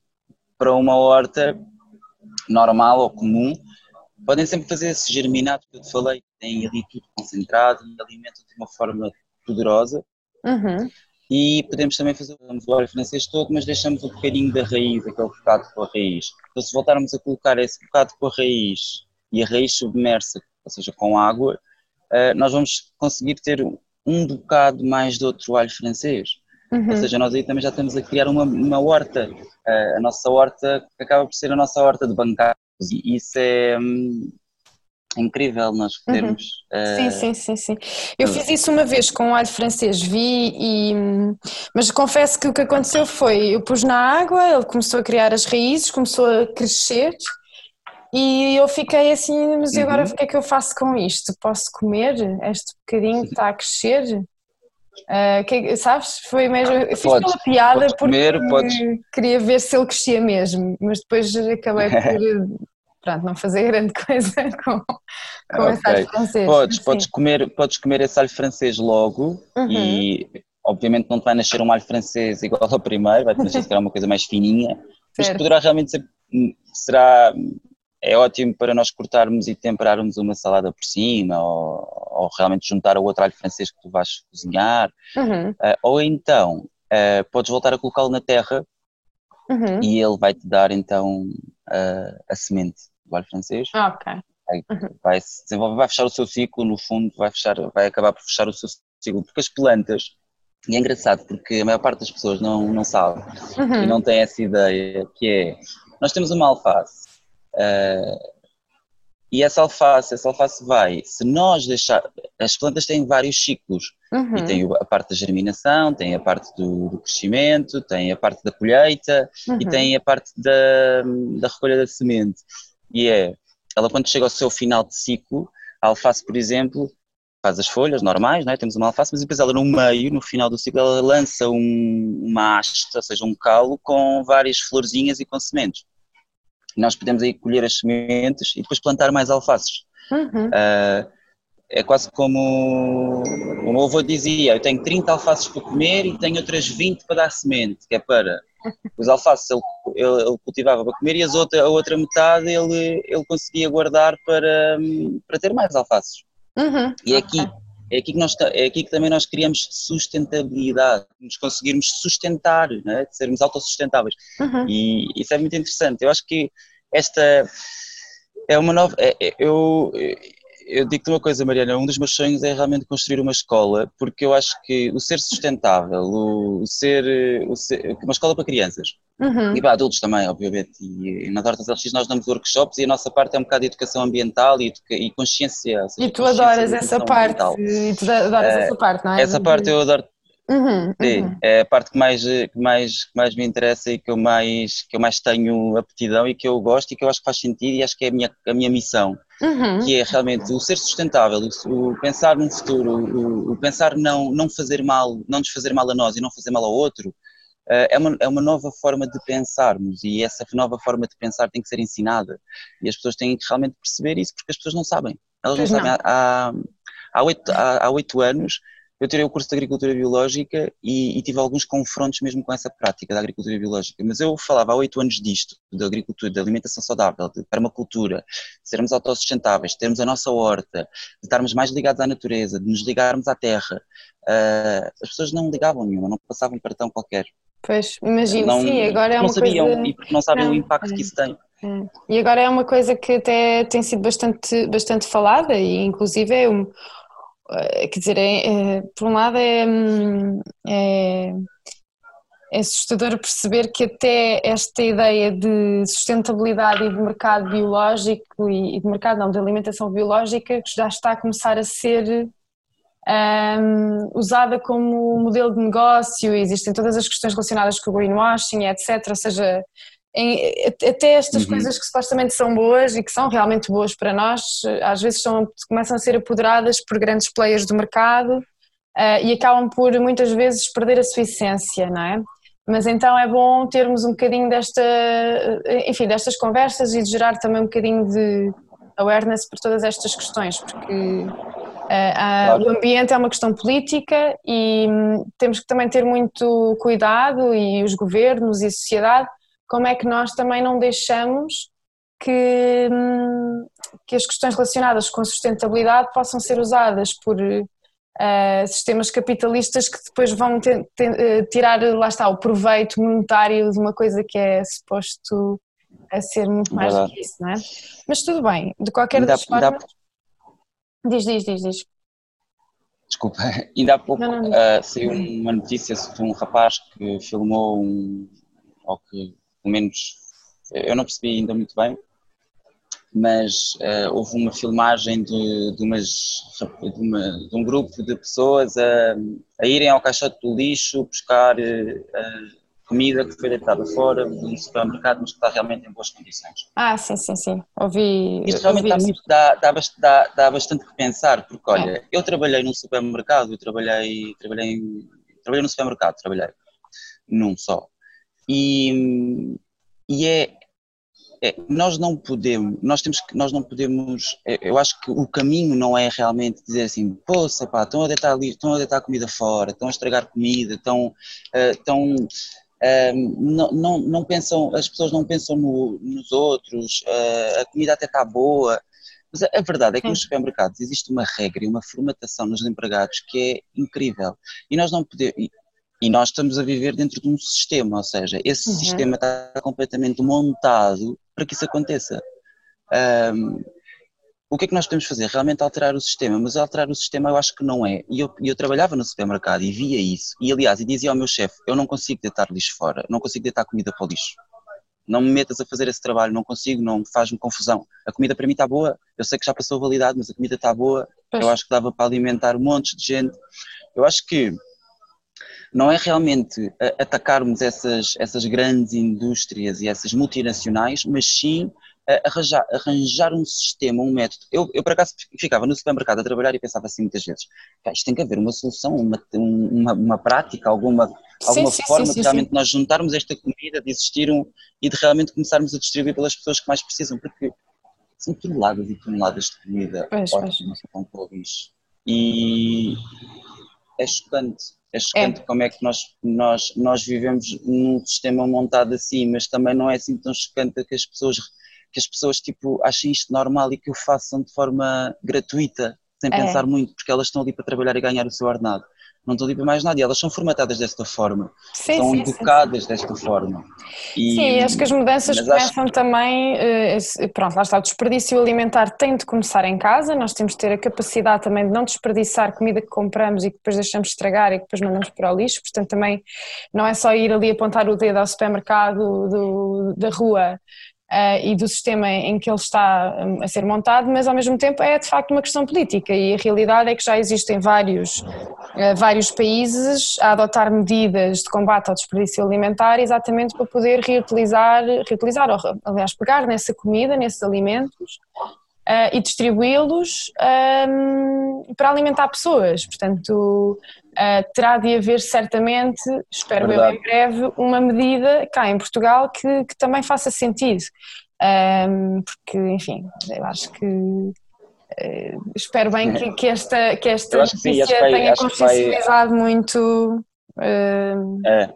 para uma horta normal ou comum, podem sempre fazer esse germinado que eu te falei, tem ali tudo concentrado e alimentam de uma forma poderosa.
Uhum.
E podemos também fazer o óleo francês todo, mas deixamos um bocadinho da raiz, aquele bocado com a raiz. Então, se voltarmos a colocar esse bocado com a raiz e a raiz submersa, ou seja, com água, uh, nós vamos conseguir ter um bocado mais de outro alho francês. Uhum. Ou seja, nós aí também já estamos a criar uma, uma horta. Uh, a nossa horta acaba por ser a nossa horta de bancada. E isso é, hum, incrível nós uhum. podermos.
Uhum. Sim, uh... sim, sim, sim. Eu fiz isso uma vez com o alho francês, vi e. Mas confesso que o que aconteceu foi: eu pus na água, ele começou a criar as raízes, começou a crescer e eu fiquei assim, mas e agora uhum. o que é que eu faço com isto? Posso comer este bocadinho que está a crescer? Uh, que, sabes? Foi mesmo. Eu fiz podes, pela piada porque comer, podes... queria ver se ele crescia mesmo, mas depois acabei por pronto, não fazer grande coisa com, com okay. esse alho francês.
Podes, podes, comer, podes comer esse alho francês logo uhum. e obviamente não te vai nascer um alho francês igual ao primeiro, vai-te nascer se uma coisa mais fininha, mas poderá realmente ser, será, é ótimo para nós cortarmos e temperarmos uma salada por cima ou, ou realmente juntar a outro alho francês que tu vais cozinhar,
uhum. uh,
ou então uh, podes voltar a colocá-lo na terra uhum. e ele vai-te dar então uh, a semente do alho francês. Uhum. Vai se desenvolver, vai fechar o seu ciclo, no fundo, vai, fechar, vai acabar por fechar o seu ciclo, porque as plantas, e é engraçado porque a maior parte das pessoas não, não sabe uhum. e não tem essa ideia, que é, nós temos uma alface, uh, e essa alface, essa alface vai, se nós deixar, as plantas têm vários ciclos, uhum. e tem a parte da germinação, tem a parte do, do crescimento, tem a parte da colheita uhum. e tem a parte da, da recolha da semente. E é, ela quando chega ao seu final de ciclo, a alface, por exemplo, faz as folhas normais, não é? temos uma alface, mas depois ela no meio, no final do ciclo, ela lança um, uma haste, ou seja, um calo com várias florzinhas e com sementes. Nós podemos aí colher as sementes e depois plantar mais alfaces.
Uhum. Uh,
é quase como o meu avô dizia, eu tenho 30 alfaces para comer e tenho outras 20 para dar semente, que é para os alfaces ele, ele, ele cultivava para comer e as outra, a outra metade ele, ele conseguia guardar para, para ter mais alfaces.
Uhum.
E é aqui, é, aqui que nós, é aqui que também nós criamos sustentabilidade, nos conseguirmos sustentar, né? sermos autossustentáveis.
Uhum.
E isso é muito interessante. Eu acho que esta é uma nova. É, é, eu, eu digo-te uma coisa, Mariana, um dos meus sonhos é realmente construir uma escola, porque eu acho que o ser sustentável, o, ser, o ser uma escola para crianças
uhum.
e para adultos também, obviamente, e, e nas Hortas LX nós damos workshops e a nossa parte é um bocado de educação ambiental e, e consciência.
Seja, e tu adoras essa parte, e tu adoras essa parte, não é?
Essa parte eu adoro
Uhum,
Sim, uhum. é a parte que mais, que, mais, que mais me interessa e que eu mais, que eu mais tenho aptidão e que eu gosto e que eu acho que faz sentido e acho que é a minha, a minha missão. uhum. que é realmente o ser sustentável, o, o pensar num futuro, o, o, pensar não, não fazer mal, não nos fazer mal a nós e não fazer mal ao outro, é, uma, é uma nova forma de pensarmos e essa nova forma de pensar tem que ser ensinada e as pessoas têm que realmente perceber isso porque as pessoas não sabem. Elas não, não. sabem. Há, há, oito, há, há oito anos eu tirei o curso de Agricultura Biológica e, e, tive alguns confrontos mesmo com essa prática da agricultura biológica, mas eu falava há oito anos disto, da agricultura, da alimentação saudável, de permacultura, de sermos autossustentáveis, de termos a nossa horta, de estarmos mais ligados à natureza, de nos ligarmos à terra. Uh, as pessoas não ligavam nenhuma, não passavam um cartão qualquer.
Pois, imagino, sim, agora é
não
uma
sabiam,
coisa...
e porque não sabem não, o impacto é. que isso tem.
É. E agora é uma coisa que até tem sido bastante, bastante falada e inclusive é um eh, quer dizer, é, é, por um lado é, hum, é, é, assustador perceber que até esta ideia de sustentabilidade e de mercado biológico e, e de mercado não, de alimentação biológica já está a começar a ser um, usada como modelo de negócio, existem todas as questões relacionadas com o greenwashing, etc. Ou seja, em, até estas uhum. coisas que supostamente são boas e que são realmente boas para nós, às vezes são, começam a ser apoderadas por grandes players do mercado uh, e acabam por muitas vezes perder a sua essência, não é? Mas então é bom termos um bocadinho desta, enfim, destas conversas e de gerar também um bocadinho de awareness por todas estas questões, porque claro. o ambiente é uma questão política e um, temos que também ter muito cuidado e os governos e a sociedade como é que nós também não deixamos que, hum, que as questões relacionadas com a sustentabilidade possam ser usadas por uh, sistemas capitalistas que depois vão te, te, tirar, lá está, o proveito monetário de uma coisa que é suposto a ser muito mais do que isso, não é? Mas tudo bem, de qualquer das formas... Diz, diz, diz, diz.
Desculpa, ainda há pouco não, não, uh, saiu uma notícia de um rapaz que filmou um, ou que pelo menos eu não percebi ainda muito bem, mas uh, houve uma filmagem de, de, umas, de, uma, de, um grupo de pessoas a, a irem ao caixote do lixo buscar uh, comida que foi deitada fora de um supermercado, mas que está realmente em boas condições.
Ah, sim, sim, sim. Ouvi.
Isto realmente
ouvi
dá, dá, dá, dá, bastante que pensar, porque olha, é. eu trabalhei num supermercado, eu trabalhei, trabalhei, trabalhei num supermercado, trabalhei num só. E, e é, é, nós não podemos, nós temos que, nós não podemos, é, eu acho que o caminho não é realmente dizer assim, poça pá, estão a deitar ali, estão a deitar comida fora, estão a estragar comida, estão, uh, estão não, não, não pensam, as pessoas não pensam no, nos outros, uh, a comida até está boa, mas a, a verdade é que nos supermercados existe uma regra e uma formatação nos empregados que é incrível, e nós não podemos, e nós estamos a viver dentro de um sistema, ou seja, esse uhum. sistema está completamente montado para que isso aconteça. Um, o que é que nós podemos fazer? Realmente alterar o sistema, mas alterar o sistema eu acho que não é. E eu, eu trabalhava no supermercado e via isso. E aliás, e dizia ao meu chefe: eu não consigo deitar lixo fora, não consigo deitar comida para o lixo. Não me metas a fazer esse trabalho, não consigo, não faz-me confusão. A comida para mim está boa, eu sei que já passou a validade, mas a comida está boa, eu acho que dava para alimentar montes de gente. Eu acho que não é realmente atacarmos essas, essas grandes indústrias e essas multinacionais, mas sim arranjar, arranjar um sistema, um método. Eu, eu, por acaso, ficava no supermercado a trabalhar e pensava assim muitas vezes: isto tem que haver uma solução, uma, uma, uma prática, alguma, alguma sim, forma sim, sim, de realmente nós juntarmos esta comida, de existir um, e de realmente começarmos a distribuir pelas pessoas que mais precisam, porque são toneladas e toneladas de comida pois, pois. E é chocante é chocante é. como é que nós, nós, nós vivemos num sistema montado assim, mas também não é assim tão chocante que as pessoas, que as pessoas tipo, achem isto normal e que o façam de forma gratuita, sem é. pensar muito, porque elas estão ali para trabalhar e ganhar o seu ordenado não estão ali para mais nada e elas são formatadas desta forma, sim, são sim, educadas sim, desta forma.
E, sim, acho que as mudanças começam também, eh, pronto, lá está, o desperdício alimentar tem de começar em casa, nós temos de ter a capacidade também de não desperdiçar comida que compramos e que depois deixamos estragar e que depois mandamos para o lixo, portanto também não é só ir ali apontar o dedo ao supermercado do, da rua uh, e do sistema em que ele está hum, a ser montado, mas ao mesmo tempo é de facto uma questão política. E a realidade é que já existem vários, uh, vários países a adotar medidas de combate ao desperdício alimentar exatamente para poder reutilizar, reutilizar ou aliás pegar nessa comida, nesses alimentos uh, e distribuí-los um, ehm, para alimentar pessoas. Portanto, uh, terá de haver certamente, espero Verdade. eu em breve, uma medida cá em Portugal que, que também faça sentido. Um, ehm, porque, enfim, eu acho que uh, espero bem que, que, esta, que esta notícia que vai, tenha consciencializado vai... muito. Uh...
É,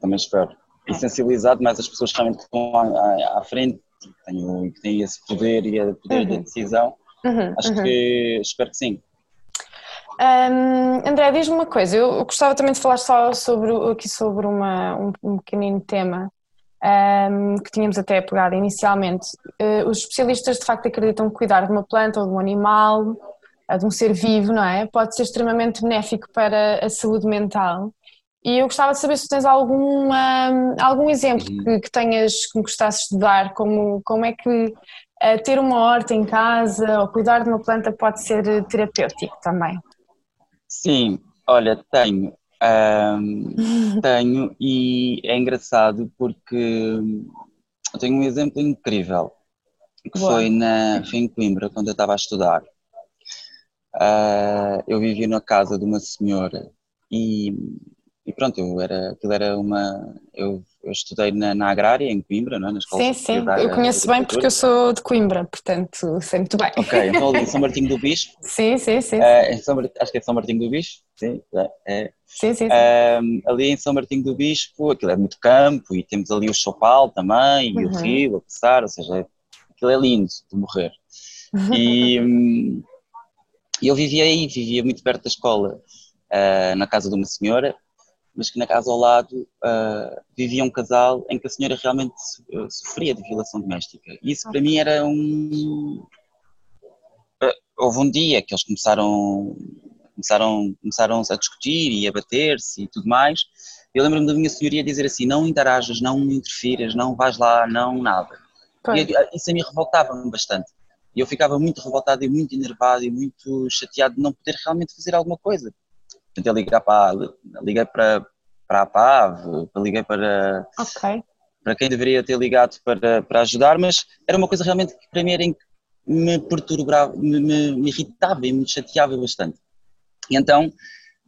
também espero. E sensibilizado mais as pessoas que estão à, à, à frente que têm esse poder e o poder uhum. da decisão. Uhum, Acho uhum. que espero que sim.
Um, André, diz-me uma coisa, eu gostava também de falar só sobre, aqui sobre uma, um, um pequenino tema um, que tínhamos até pegado inicialmente. Uh, os especialistas de facto acreditam que cuidar de uma planta ou de um animal, uh, de um ser vivo, não é? Pode ser extremamente benéfico para a saúde mental. E eu gostava de saber se tens algum, um, algum exemplo uhum. que, que, tenhas, que me gostasses de dar, como, como é que uh, ter uma horta em casa ou cuidar de uma planta pode ser terapêutico também.
Sim, olha, tenho. Um, tenho e é engraçado porque eu tenho um exemplo incrível que foi, na, foi em Coimbra, quando eu estava a estudar. Uh, eu vivia na casa de uma senhora e e pronto, eu era, aquilo era uma. Eu, eu estudei na, na, agrária, em Coimbra, não é? na
escola Sim, sim, eu conheço bem porque eu sou de Coimbra, portanto sei muito bem.
Ok, então ali em São Martinho do Bispo.
Sim, sim, sim.
Uh, São, acho que é São Martinho do Bispo, sim. É,
é. Sim, sim, sim.
Uh, ali em São Martinho do Bispo, aquilo é muito campo e temos ali o Chopal também, e uhum. o rio a passar, ou seja, aquilo é lindo de morrer. E um, eu vivia aí, vivia muito perto da escola, uh, na casa de uma senhora mas que na casa ao lado uh, vivia um casal em que a senhora realmente uh, sofria de violação doméstica. E isso para mim era um. Uh, houve um dia que eles começaram, começaram, começaram a discutir e a bater-se e tudo mais. Eu lembro-me da minha senhoria dizer assim: não interajas, não interfiras, não vais lá, não nada. E isso a mim revoltava-me bastante. E eu ficava muito revoltado e muito enervado e muito chateado de não poder realmente fazer alguma coisa tentei ligar para, liguei para, para a PAV, liguei para,
okay.
para quem deveria ter ligado para, para ajudar, mas era uma coisa realmente que para mim era, me perturbava, me, me, me irritava e me chateava bastante. E então,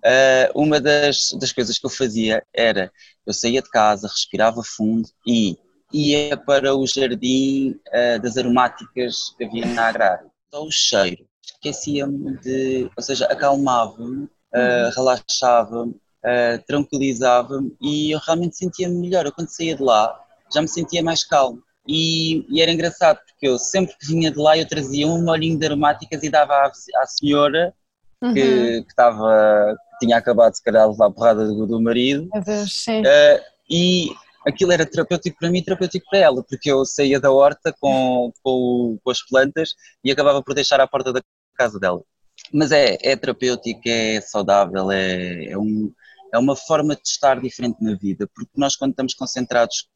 Uh, uma das, das coisas que eu fazia era, eu saía de casa, respirava fundo e ia para o jardim uh, das aromáticas que havia na agrária. Só o cheiro, esquecia-me de, ou seja, acalmava-me uh, relaxava-me, uh, tranquilizava-me e eu realmente sentia-me melhor. Eu quando saía de lá já me sentia mais calmo. E, e, era engraçado porque eu sempre que vinha de lá eu trazia um molhinho de aromáticas e dava à, à senhora uhum. que, que tinha acabado se calhar de levar a porrada do, do marido.
Deus, sim.
Uh, e aquilo era terapêutico para mim e terapêutico para ela, porque eu saía da horta com, com, com as plantas e acabava por deixar à porta da casa dela. Mas é, é terapêutico, é saudável, é, é, um, é uma forma de estar diferente na vida, porque nós quando estamos concentrados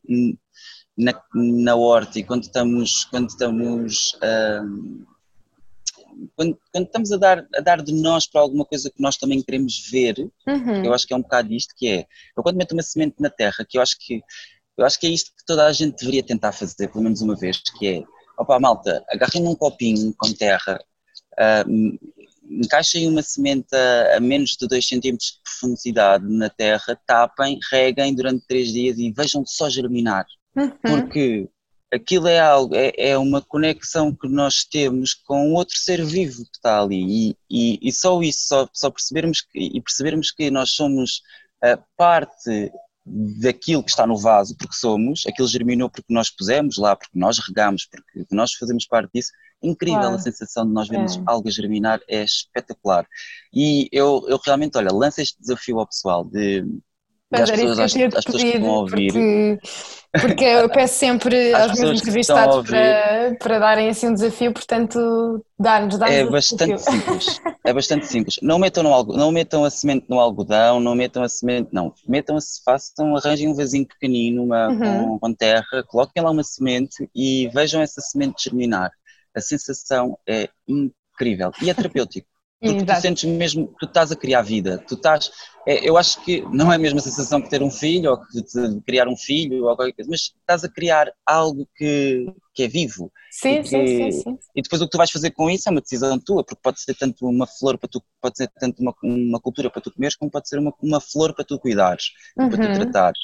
na, na horta e quando estamos, quando estamos hum, quando, quando, estamos a dar, a dar de nós para alguma coisa que nós também queremos ver, uhum. eu acho que é um bocado isto que é. Eu quando meto uma semente na terra, que eu acho que eu acho que é isto que toda a gente deveria tentar fazer, pelo menos uma vez, que é, opa malta, agarrem num copinho com terra, uh, encaixem uma semente a, menos de 2 cm de profundidade na terra, tapem, reguem durante 3 dias e vejam só germinar. Uhum. Porque aquilo é algo, é, é, uma conexão que nós temos com outro ser vivo que está ali. E, e, e só isso, só, só percebermos que, e percebermos que nós somos a parte daquilo que está no vaso, porque somos, aquilo germinou porque nós pusemos lá, porque nós regamos, porque nós fazemos parte disso, incrível claro. a sensação de nós vermos é. algo a germinar, é espetacular. E eu, eu realmente, olha, lanço este desafio ao pessoal de
às pessoas, às, às pessoas que a ouvir. Porque, porque eu peço sempre aos meus entrevistados para, para darem assim um desafio, portanto, dar-nos dar
É bastante simples. É bastante simples. Não metam, no, não metam a semente no algodão, não metam a semente, não. Metam-se, façam, arranjem um vasinho pequenino uma, uhum. com, com terra, coloquem lá uma semente e vejam essa semente germinar. A sensação é incrível e é terapêutico. Porque Exato. tu sentes mesmo, tu estás a criar vida, tu estás, é, eu acho que não é a mesma sensação que ter um filho ou que criar um filho ou qualquer coisa, mas estás a criar algo que, que é vivo.
Sim,
que,
sim, sim, sim,
E depois o que tu vais fazer com isso é uma decisão tua, porque pode ser tanto uma flor para tu, pode ser tanto uma, uma cultura para tu comeres, como pode ser uma, uma flor para tu cuidares, uhum. para tu uhum. tratares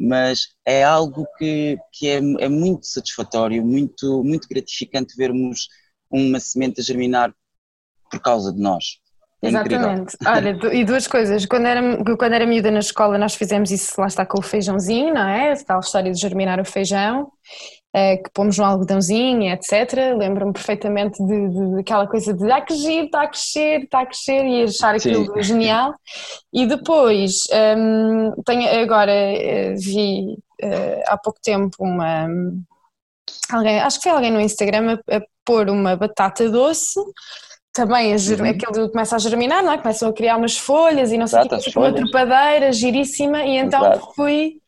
mas é algo que, que é, é muito satisfatório, muito, muito gratificante vermos uma semente a germinar por causa de nós.
É Exatamente. Olha, e duas coisas. Quando era, quando era miúda na escola, nós fizemos isso, lá está, com o feijãozinho, não é? A tal história de germinar o feijão, é, que pomos no algodãozinho, etc. Lembro-me perfeitamente de, de, daquela coisa de ah, que giro, está a crescer, está a crescer e achar aquilo Sim. genial. E depois, um, tenho, agora eh, vi uh, há pouco tempo uma. Alguém, acho que foi alguém no Instagram a, a pôr uma batata doce também a ger... uhum. aquilo começa a germinar, não é? Começam a criar umas folhas e não sei o que, uma trepadeira giríssima e então Exato. fui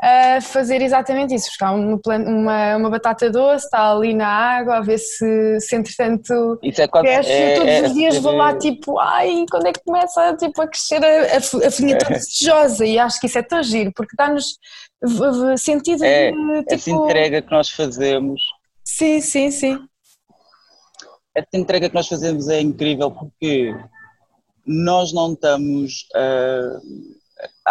a fazer exatamente isso, buscar uma, uma, uma, batata doce, está ali na água, a ver se, se entretanto
isso é quando, cresce, é,
todos é, os dias é, vou lá tipo, ai, quando é que começa tipo, a crescer a, a, a folhinha toda desejosa? E acho que isso é tão giro, porque dá-nos sentido
é,
de,
tipo... Essa entrega que nós fazemos.
Sim, sim, sim.
Esta entrega que nós fazemos é incrível porque nós não estamos. Uh,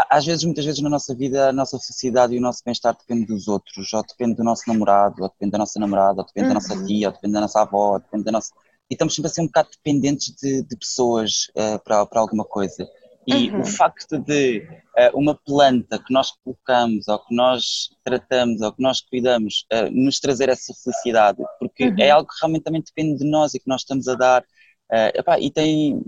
às vezes, muitas vezes na nossa vida, a nossa felicidade e o nosso bem-estar depende dos outros, ou depende do nosso namorado, ou depende da nossa namorada, ou depende uhum. da nossa uhum. tia, ou depende da nossa avó, ou depende da nossa. E estamos sempre a ser um bocado dependentes de, de pessoas uh, para, para alguma coisa. E uhum. o facto de uh, uma planta que nós colocamos, ou que nós tratamos, ou que nós cuidamos, uh, nos trazer essa felicidade, porque é uhum. é algo que realmente também depende de nós e que nós estamos a dar. Epá, e tem.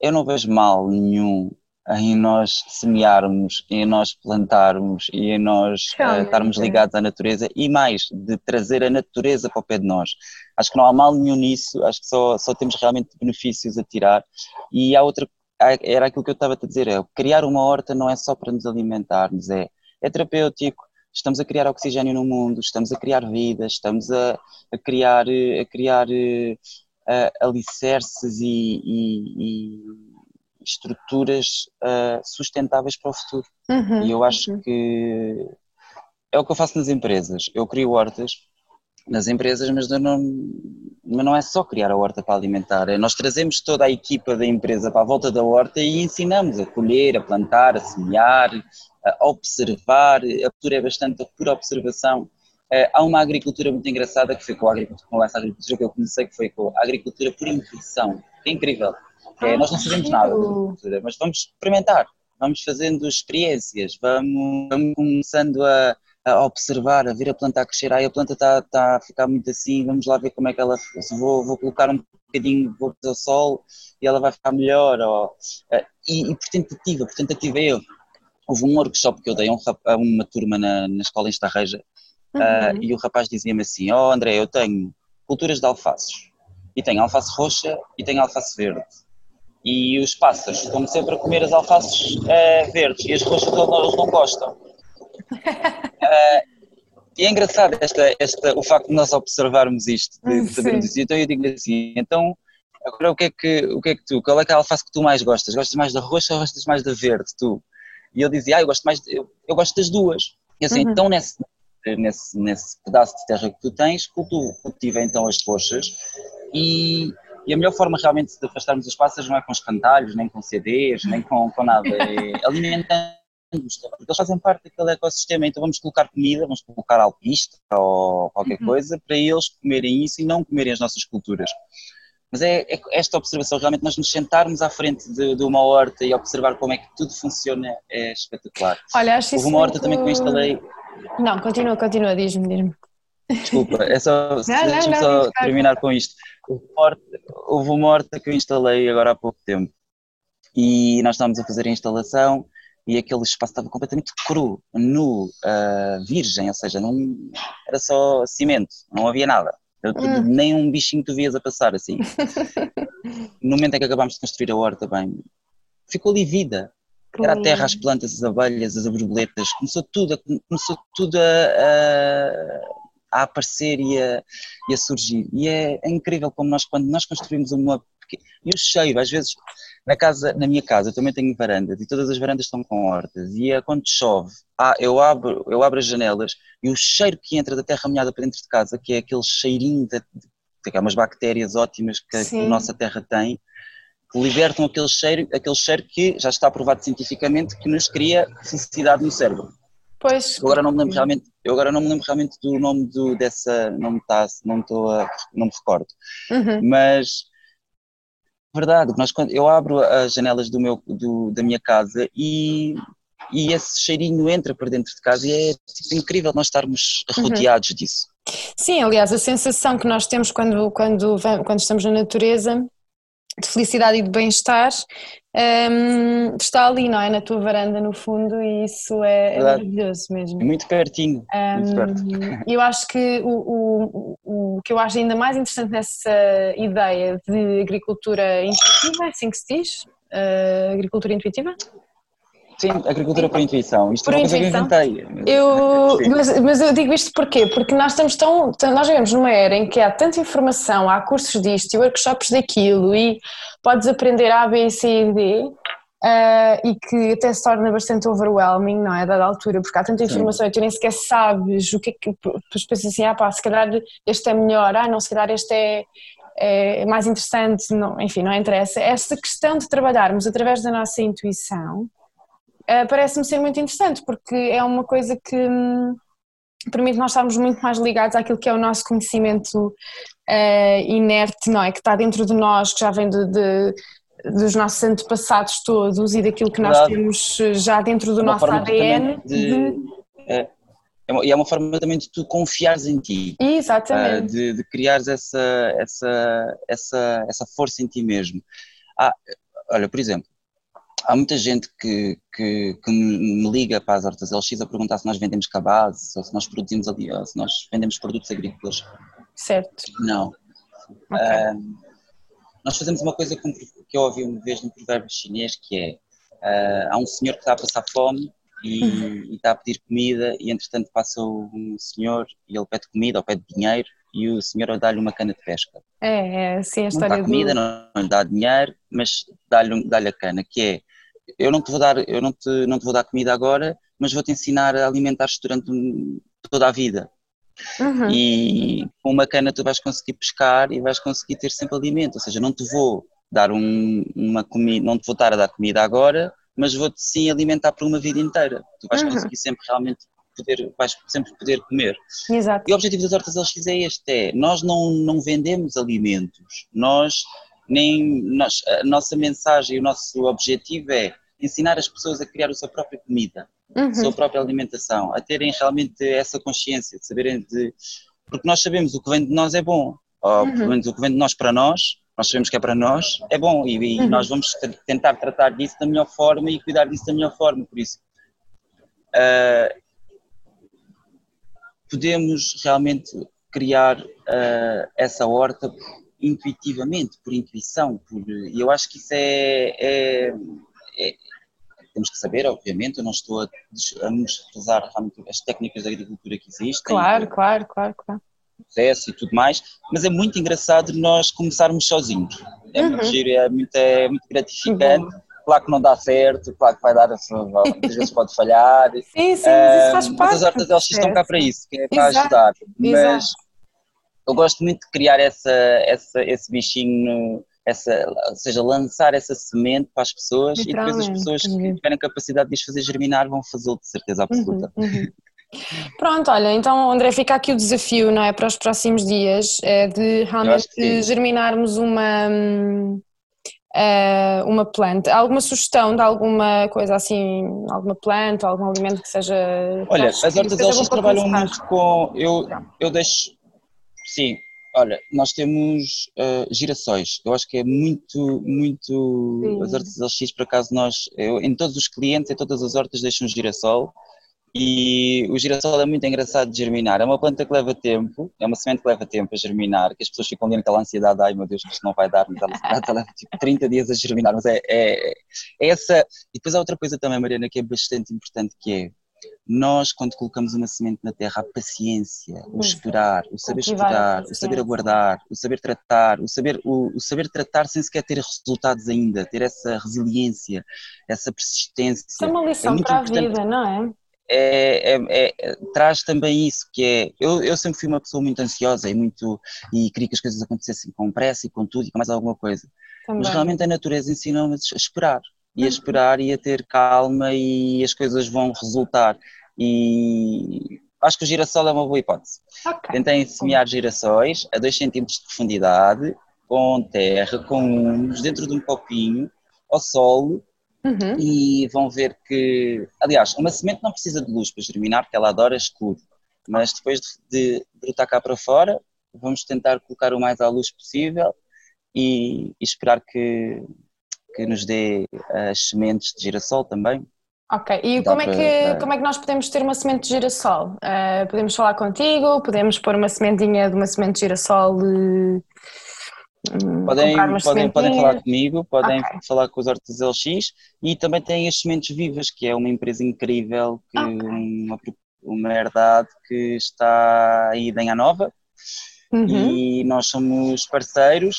Eu não vejo mal nenhum em nós semearmos, em nós plantarmos e em nós uh, estarmos ligados à natureza e mais, de trazer a natureza para o pé de nós. Acho que não há mal nenhum nisso, acho que só, só temos realmente benefícios a tirar. E há outra era aquilo que eu estava a dizer, é, criar uma horta não é só para nos alimentarmos, é, é terapêutico, estamos a criar oxigênio no mundo, estamos a criar vidas, estamos a, a criar, a criar uh, alicerces e, e, e estruturas uh, sustentáveis para o futuro. Uhum, e eu acho uhum. que é o que eu faço nas empresas. Eu crio hortas nas empresas, mas não, mas não é só criar a horta para alimentar, é nós trazemos toda a equipa da empresa para a volta da horta e ensinamos a colher, a plantar, a semear, a observar, a cultura é bastante pura observação. Eh, há uma agricultura muito engraçada que foi com, a agricultura, com essa agricultura que eu comecei, que foi com a agricultura por intuição, é incrível. É, nós não sabemos nada da agricultura, mas vamos experimentar, vamos fazendo experiências, vamos, vamos começando a, a observar, a ver a planta a crescer, aí a planta está tá a ficar muito assim, vamos lá ver como é que ela, vou, vou colocar um bocadinho, vou pôr ao sol e ela vai ficar melhor, ou, eh, e, e por tentativa, por tentativa eu, houve um workshop que eu dei a, um, a uma turma na, na escola em Estarreja, uhum. uh, e o rapaz dizia-me assim, ó oh, André, eu tenho culturas de alfaces, e tenho alface roxa e tenho alface verde, e os pássaros estão sempre a comer as alfaces uh, verdes, e as roxas eles não gostam, Uh, e é engraçado esta, esta, o facto de nós observarmos isto, de, de sabermos isso. Então eu digo assim, então agora o que, é que, o que é que tu, qual é que é a alface que tu mais gostas? Gostas mais da roxa ou gostas mais da verde, tu? E ele dizia, ah, eu gosto mais, de, eu, eu, gosto das duas. E assim, uhum. então nesse, nesse, nesse pedaço de terra que tu tens, cultiva, cultiva então as roxas e, e a melhor forma realmente de afastarmos os pássaros não é com escantalhos, nem com CDs, nem com, com nada, é alimentando porque eles fazem parte daquele ecossistema, então vamos colocar comida, vamos colocar alpista ou qualquer uhum. coisa para eles comerem isso e não comerem as nossas culturas. Mas é, é, esta observação, realmente nós nos sentarmos à frente de, de, uma horta e observar como é que tudo funciona é espetacular.
Olha, acho
Houve uma horta muito... também que eu instalei.
Não, continua, continua, diz-me, diz-me.
Desculpa, é só, deixa-me só não, terminar com isto. Houve uma horta que eu instalei agora há pouco tempo e nós estávamos a fazer a instalação e aquele espaço estava completamente cru, nu, uh, virgem, ou seja, não, era só cimento, não havia nada. Hum. Nem um bichinho tu vias a passar assim. no momento em que acabámos de construir a horta, bem, ficou ali vida. Era a terra, as plantas, as abelhas, as borboletas, começou tudo, começou tudo a, a, a aparecer e a, e a, surgir. E é, é, incrível como nós, quando nós construímos uma E o cheiro, às vezes, na, casa, na minha casa, eu também tenho varandas e todas as varandas estão com hortas. E é quando chove, ah, eu, abro, eu abro as janelas e o cheiro que entra da terra molhada para dentro de casa, que é aquele cheirinho de, de, de umas bactérias ótimas que Sim. a nossa terra tem, que libertam aquele cheiro, aquele cheiro que já está provado cientificamente que nos cria felicidade no cérebro.
Pois.
Eu agora não me lembro realmente, eu agora não me lembro realmente do nome do, dessa, não me está, não estou a, não me recordo. Uhum. Mas verdade, nós quando eu abro as janelas do meu do, da minha casa e e esse cheirinho entra para dentro de casa e é tipo, incrível nós estarmos uhum. rodeados uhum. disso.
Sim, aliás, a sensação que nós temos quando, quando, quando estamos na natureza de felicidade e de bem-estar um, está ali, não é? Na tua varanda, no fundo, e isso é, é maravilhoso mesmo.
É muito pertinho. Um, muito perto.
Eu acho que o, o, o, que eu acho ainda mais interessante nessa ideia de agricultura intuitiva, é assim que se diz? Uh, agricultura intuitiva?
Sim, agricultura por intuição. Isto por é uma coisa que eu inventei.
Eu, mas, mas, eu digo isto porquê? Porque nós estamos tão, nós vivemos numa era em que há tanta informação, há cursos disto e workshops daquilo e podes aprender A, B, C e D uh, e que até se torna bastante overwhelming, não é? A dada altura, porque há tanta informação Sim. e tu nem sequer sabes o que é que. Tu pensas assim, ah pá, se calhar este é melhor, ah não, se calhar este é, é mais interessante, não, enfim, não interessa. Esta questão de trabalharmos através da nossa intuição uh, parece-me ser muito interessante, porque é uma coisa que hum, permite nós estarmos muito mais ligados àquilo que é o nosso conhecimento uh, inerte, não é? Que está dentro de nós, que já vem de, de dos nossos antepassados todos e daquilo que nós temos já dentro do uma nosso ADN. De, de...
É, uma, e é uma forma também de tu confiares em ti.
Exatamente.
De, de criares essa, essa, essa, essa força em ti mesmo. Ah, olha, por exemplo, há muita gente que, que, que, me liga para as hortas LX a perguntar se nós vendemos cabazes ou se nós produzimos ali, ou se nós vendemos produtos agrícolas.
Certo.
Não. Okay. Uh, nós fazemos uma coisa que eu ouvi uma vez no provérbio chinês que é uh, há um senhor que está a passar fome e, uhum. e, está a pedir comida e entretanto passa um senhor e ele pede comida ou pede dinheiro e o senhor dá-lhe uma cana de pesca.
É, é sim, a história
não dá comida, do... não, não dá dinheiro, mas dá-lhe dá a cana, que é eu não te vou dar, eu não te, não te vou dar comida agora, mas vou te ensinar a alimentar-te durante toda a vida. Uhum. E com uma cana tu vais conseguir pescar e vais conseguir ter sempre alimento, ou seja, não te vou dar um, uma comida, não te vou estar a dar comida agora, mas vou-te sim alimentar por uma vida inteira. Tu vais uhum. conseguir sempre realmente poder, vais sempre poder comer.
Exato.
E o objetivo das hortas LX é este, é, nós não, não vendemos alimentos, nós nem nós, a nossa mensagem o nosso objetivo é ensinar as pessoas a criar a sua própria comida, uhum. a sua própria alimentação, a terem realmente essa consciência, de saberem de. Porque nós sabemos o que vem de nós é bom, ou uhum. pelo menos o que vem de nós para nós, nós sabemos que é para nós, é bom, e, e uhum. nós vamos tentar tratar disso da melhor forma e cuidar disso da melhor forma, por isso. Uh, podemos realmente criar uh, essa horta intuitivamente, por intuição, por, e eu acho que isso é, é, é, temos que saber, obviamente, eu não estou a, a menosprezar as técnicas de agricultura que existem.
Claro, claro, claro, claro.
Processo e tudo mais, mas é muito engraçado nós começarmos sozinhos. É uhum. muito giro, é muito, é muito gratificante. Uhum. Claro que não dá certo, claro que vai dar, muitas vezes pode falhar.
Sim, sim, mas isso faz parte.
Mas as hortas eles estão cá para isso, que é para Exato. ajudar. Mas Exato. Eu gosto muito de criar essa, essa, esse bichinho essa, ou seja, lançar essa semente para as pessoas e depois as pessoas que tiverem capacidade de as fazer germinar vão fazê-lo de certeza absoluta. Uhum, uhum.
Pronto, olha, então André, fica aqui o desafio, não é, para os próximos dias, é de realmente germinarmos uma, uh, uma planta. Alguma sugestão de alguma coisa assim, alguma planta, algum alimento que seja...
Olha, as hortas elas trabalham muito com, eu, eu deixo, sim, Olha, nós temos uh, girassóis. Eu acho que é muito, muito. Sim. As hortas LX, por acaso, nós, eu, em todos os clientes, em todas as hortas, deixam um girassol. E o girassol é muito engraçado de germinar. É uma planta que leva tempo, é uma semente que leva tempo a germinar, que as pessoas ficam ali naquela ansiedade, ai meu Deus, que isto não vai dar, mas ela, ela leva tipo 30 dias a germinar. Mas é, é, é essa. E depois há outra coisa também, Mariana, que é bastante importante, que é nós, quando colocamos uma semente na terra, a paciência, o esperar, o saber esperar, o saber aguardar, o saber tratar, o saber, o, o, saber tratar sem sequer ter resultados ainda, ter essa resiliência, essa persistência. Isso
é uma lição é para a vida, não é?
É, é, é, traz também isso que é eu, eu sempre fui uma pessoa muito ansiosa e muito e queria que as coisas acontecessem com pressa e com tudo e com mais alguma coisa também. mas realmente a natureza ensina-me a esperar e a esperar e a ter calma e as coisas vão resultar. E acho que o girassol é uma boa hipótese. Okay. Tentem semear girassóis a 2 cm de profundidade, com terra, com humus, dentro de um copinho, ao solo, uhum. e vão ver que. Aliás, uma semente não precisa de luz para germinar, porque ela adora escuro. Mas depois de, de brotar cá para fora, vamos tentar colocar o mais à luz possível e, e esperar que, que nos dê as sementes de girassol também.
Ok, e como é, que, como é que nós podemos ter uma semente de girassol? Uh, podemos falar contigo? Podemos pôr uma sementinha de uma semente de girassol? Uh,
podem, podem, podem falar comigo, podem okay. falar com os Hortas LX e também tem as Sementes Vivas, que é uma empresa incrível, que okay. uma, uma herdade que está aí em Nova uhum. e nós somos parceiros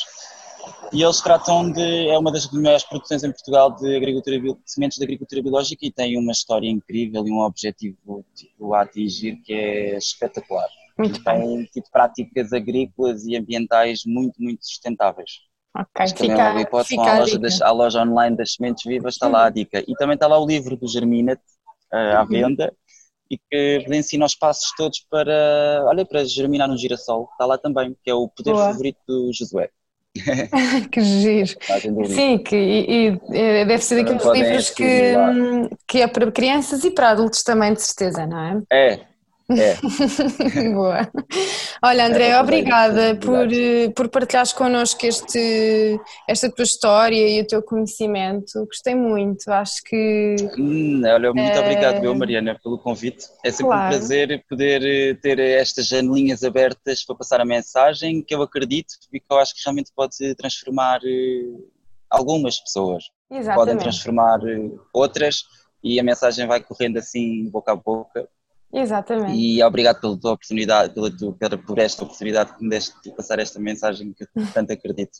e eles tratam de, é uma das maiores produções em Portugal de, agricultura, de sementes de agricultura biológica e tem uma história incrível e um objetivo tipo, a atingir que é espetacular. Muito tem tipo, práticas agrícolas e ambientais muito, muito sustentáveis.
Ok,
fica, é uma hipótese, fica a, loja das, a loja online das sementes vivas está lá a dica. E também está lá o livro do Germinate uh, à uhum. venda e que ensina os passos todos para, olha, para germinar um girassol. Está lá também, que é o poder Boa. favorito do Josué.
Que giro. Sim, que, e, e, deve ser daqueles livros que, que é para crianças e para adultos também, de certeza, não é?
É, é.
Boa. Olha, André, é, obrigada por, eh, por partilhares connosco este, esta tua história e o teu conhecimento. Gostei muito, acho que.
Hum, olha, muito é... obrigado, eu, Mariana, pelo convite. É sempre claro. um prazer poder eh, ter estas janelinhas abertas para passar a mensagem que eu acredito e que eu acho que realmente pode transformar algumas pessoas. Exatamente. Podem transformar outras e a mensagem vai correndo assim boca a boca
Exatamente.
E obrigado pela tua oportunidade, pela tua, por esta oportunidade que me deste de passar esta mensagem que eu tanto acredito.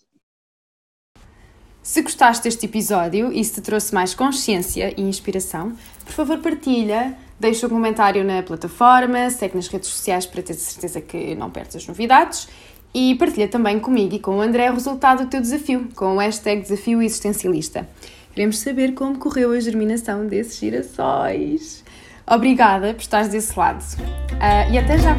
Se gostaste deste episódio e se te trouxe mais consciência e inspiração, por favor partilha, deixa um comentário na plataforma, segue nas redes sociais para ter certeza que não perdes as novidades e partilha também comigo e com o André o resultado do teu desafio, com o hashtag Desafio Existencialista. Queremos saber como correu a germinação desses girassóis. Obrigada por estares desse lado. Uh, e até já!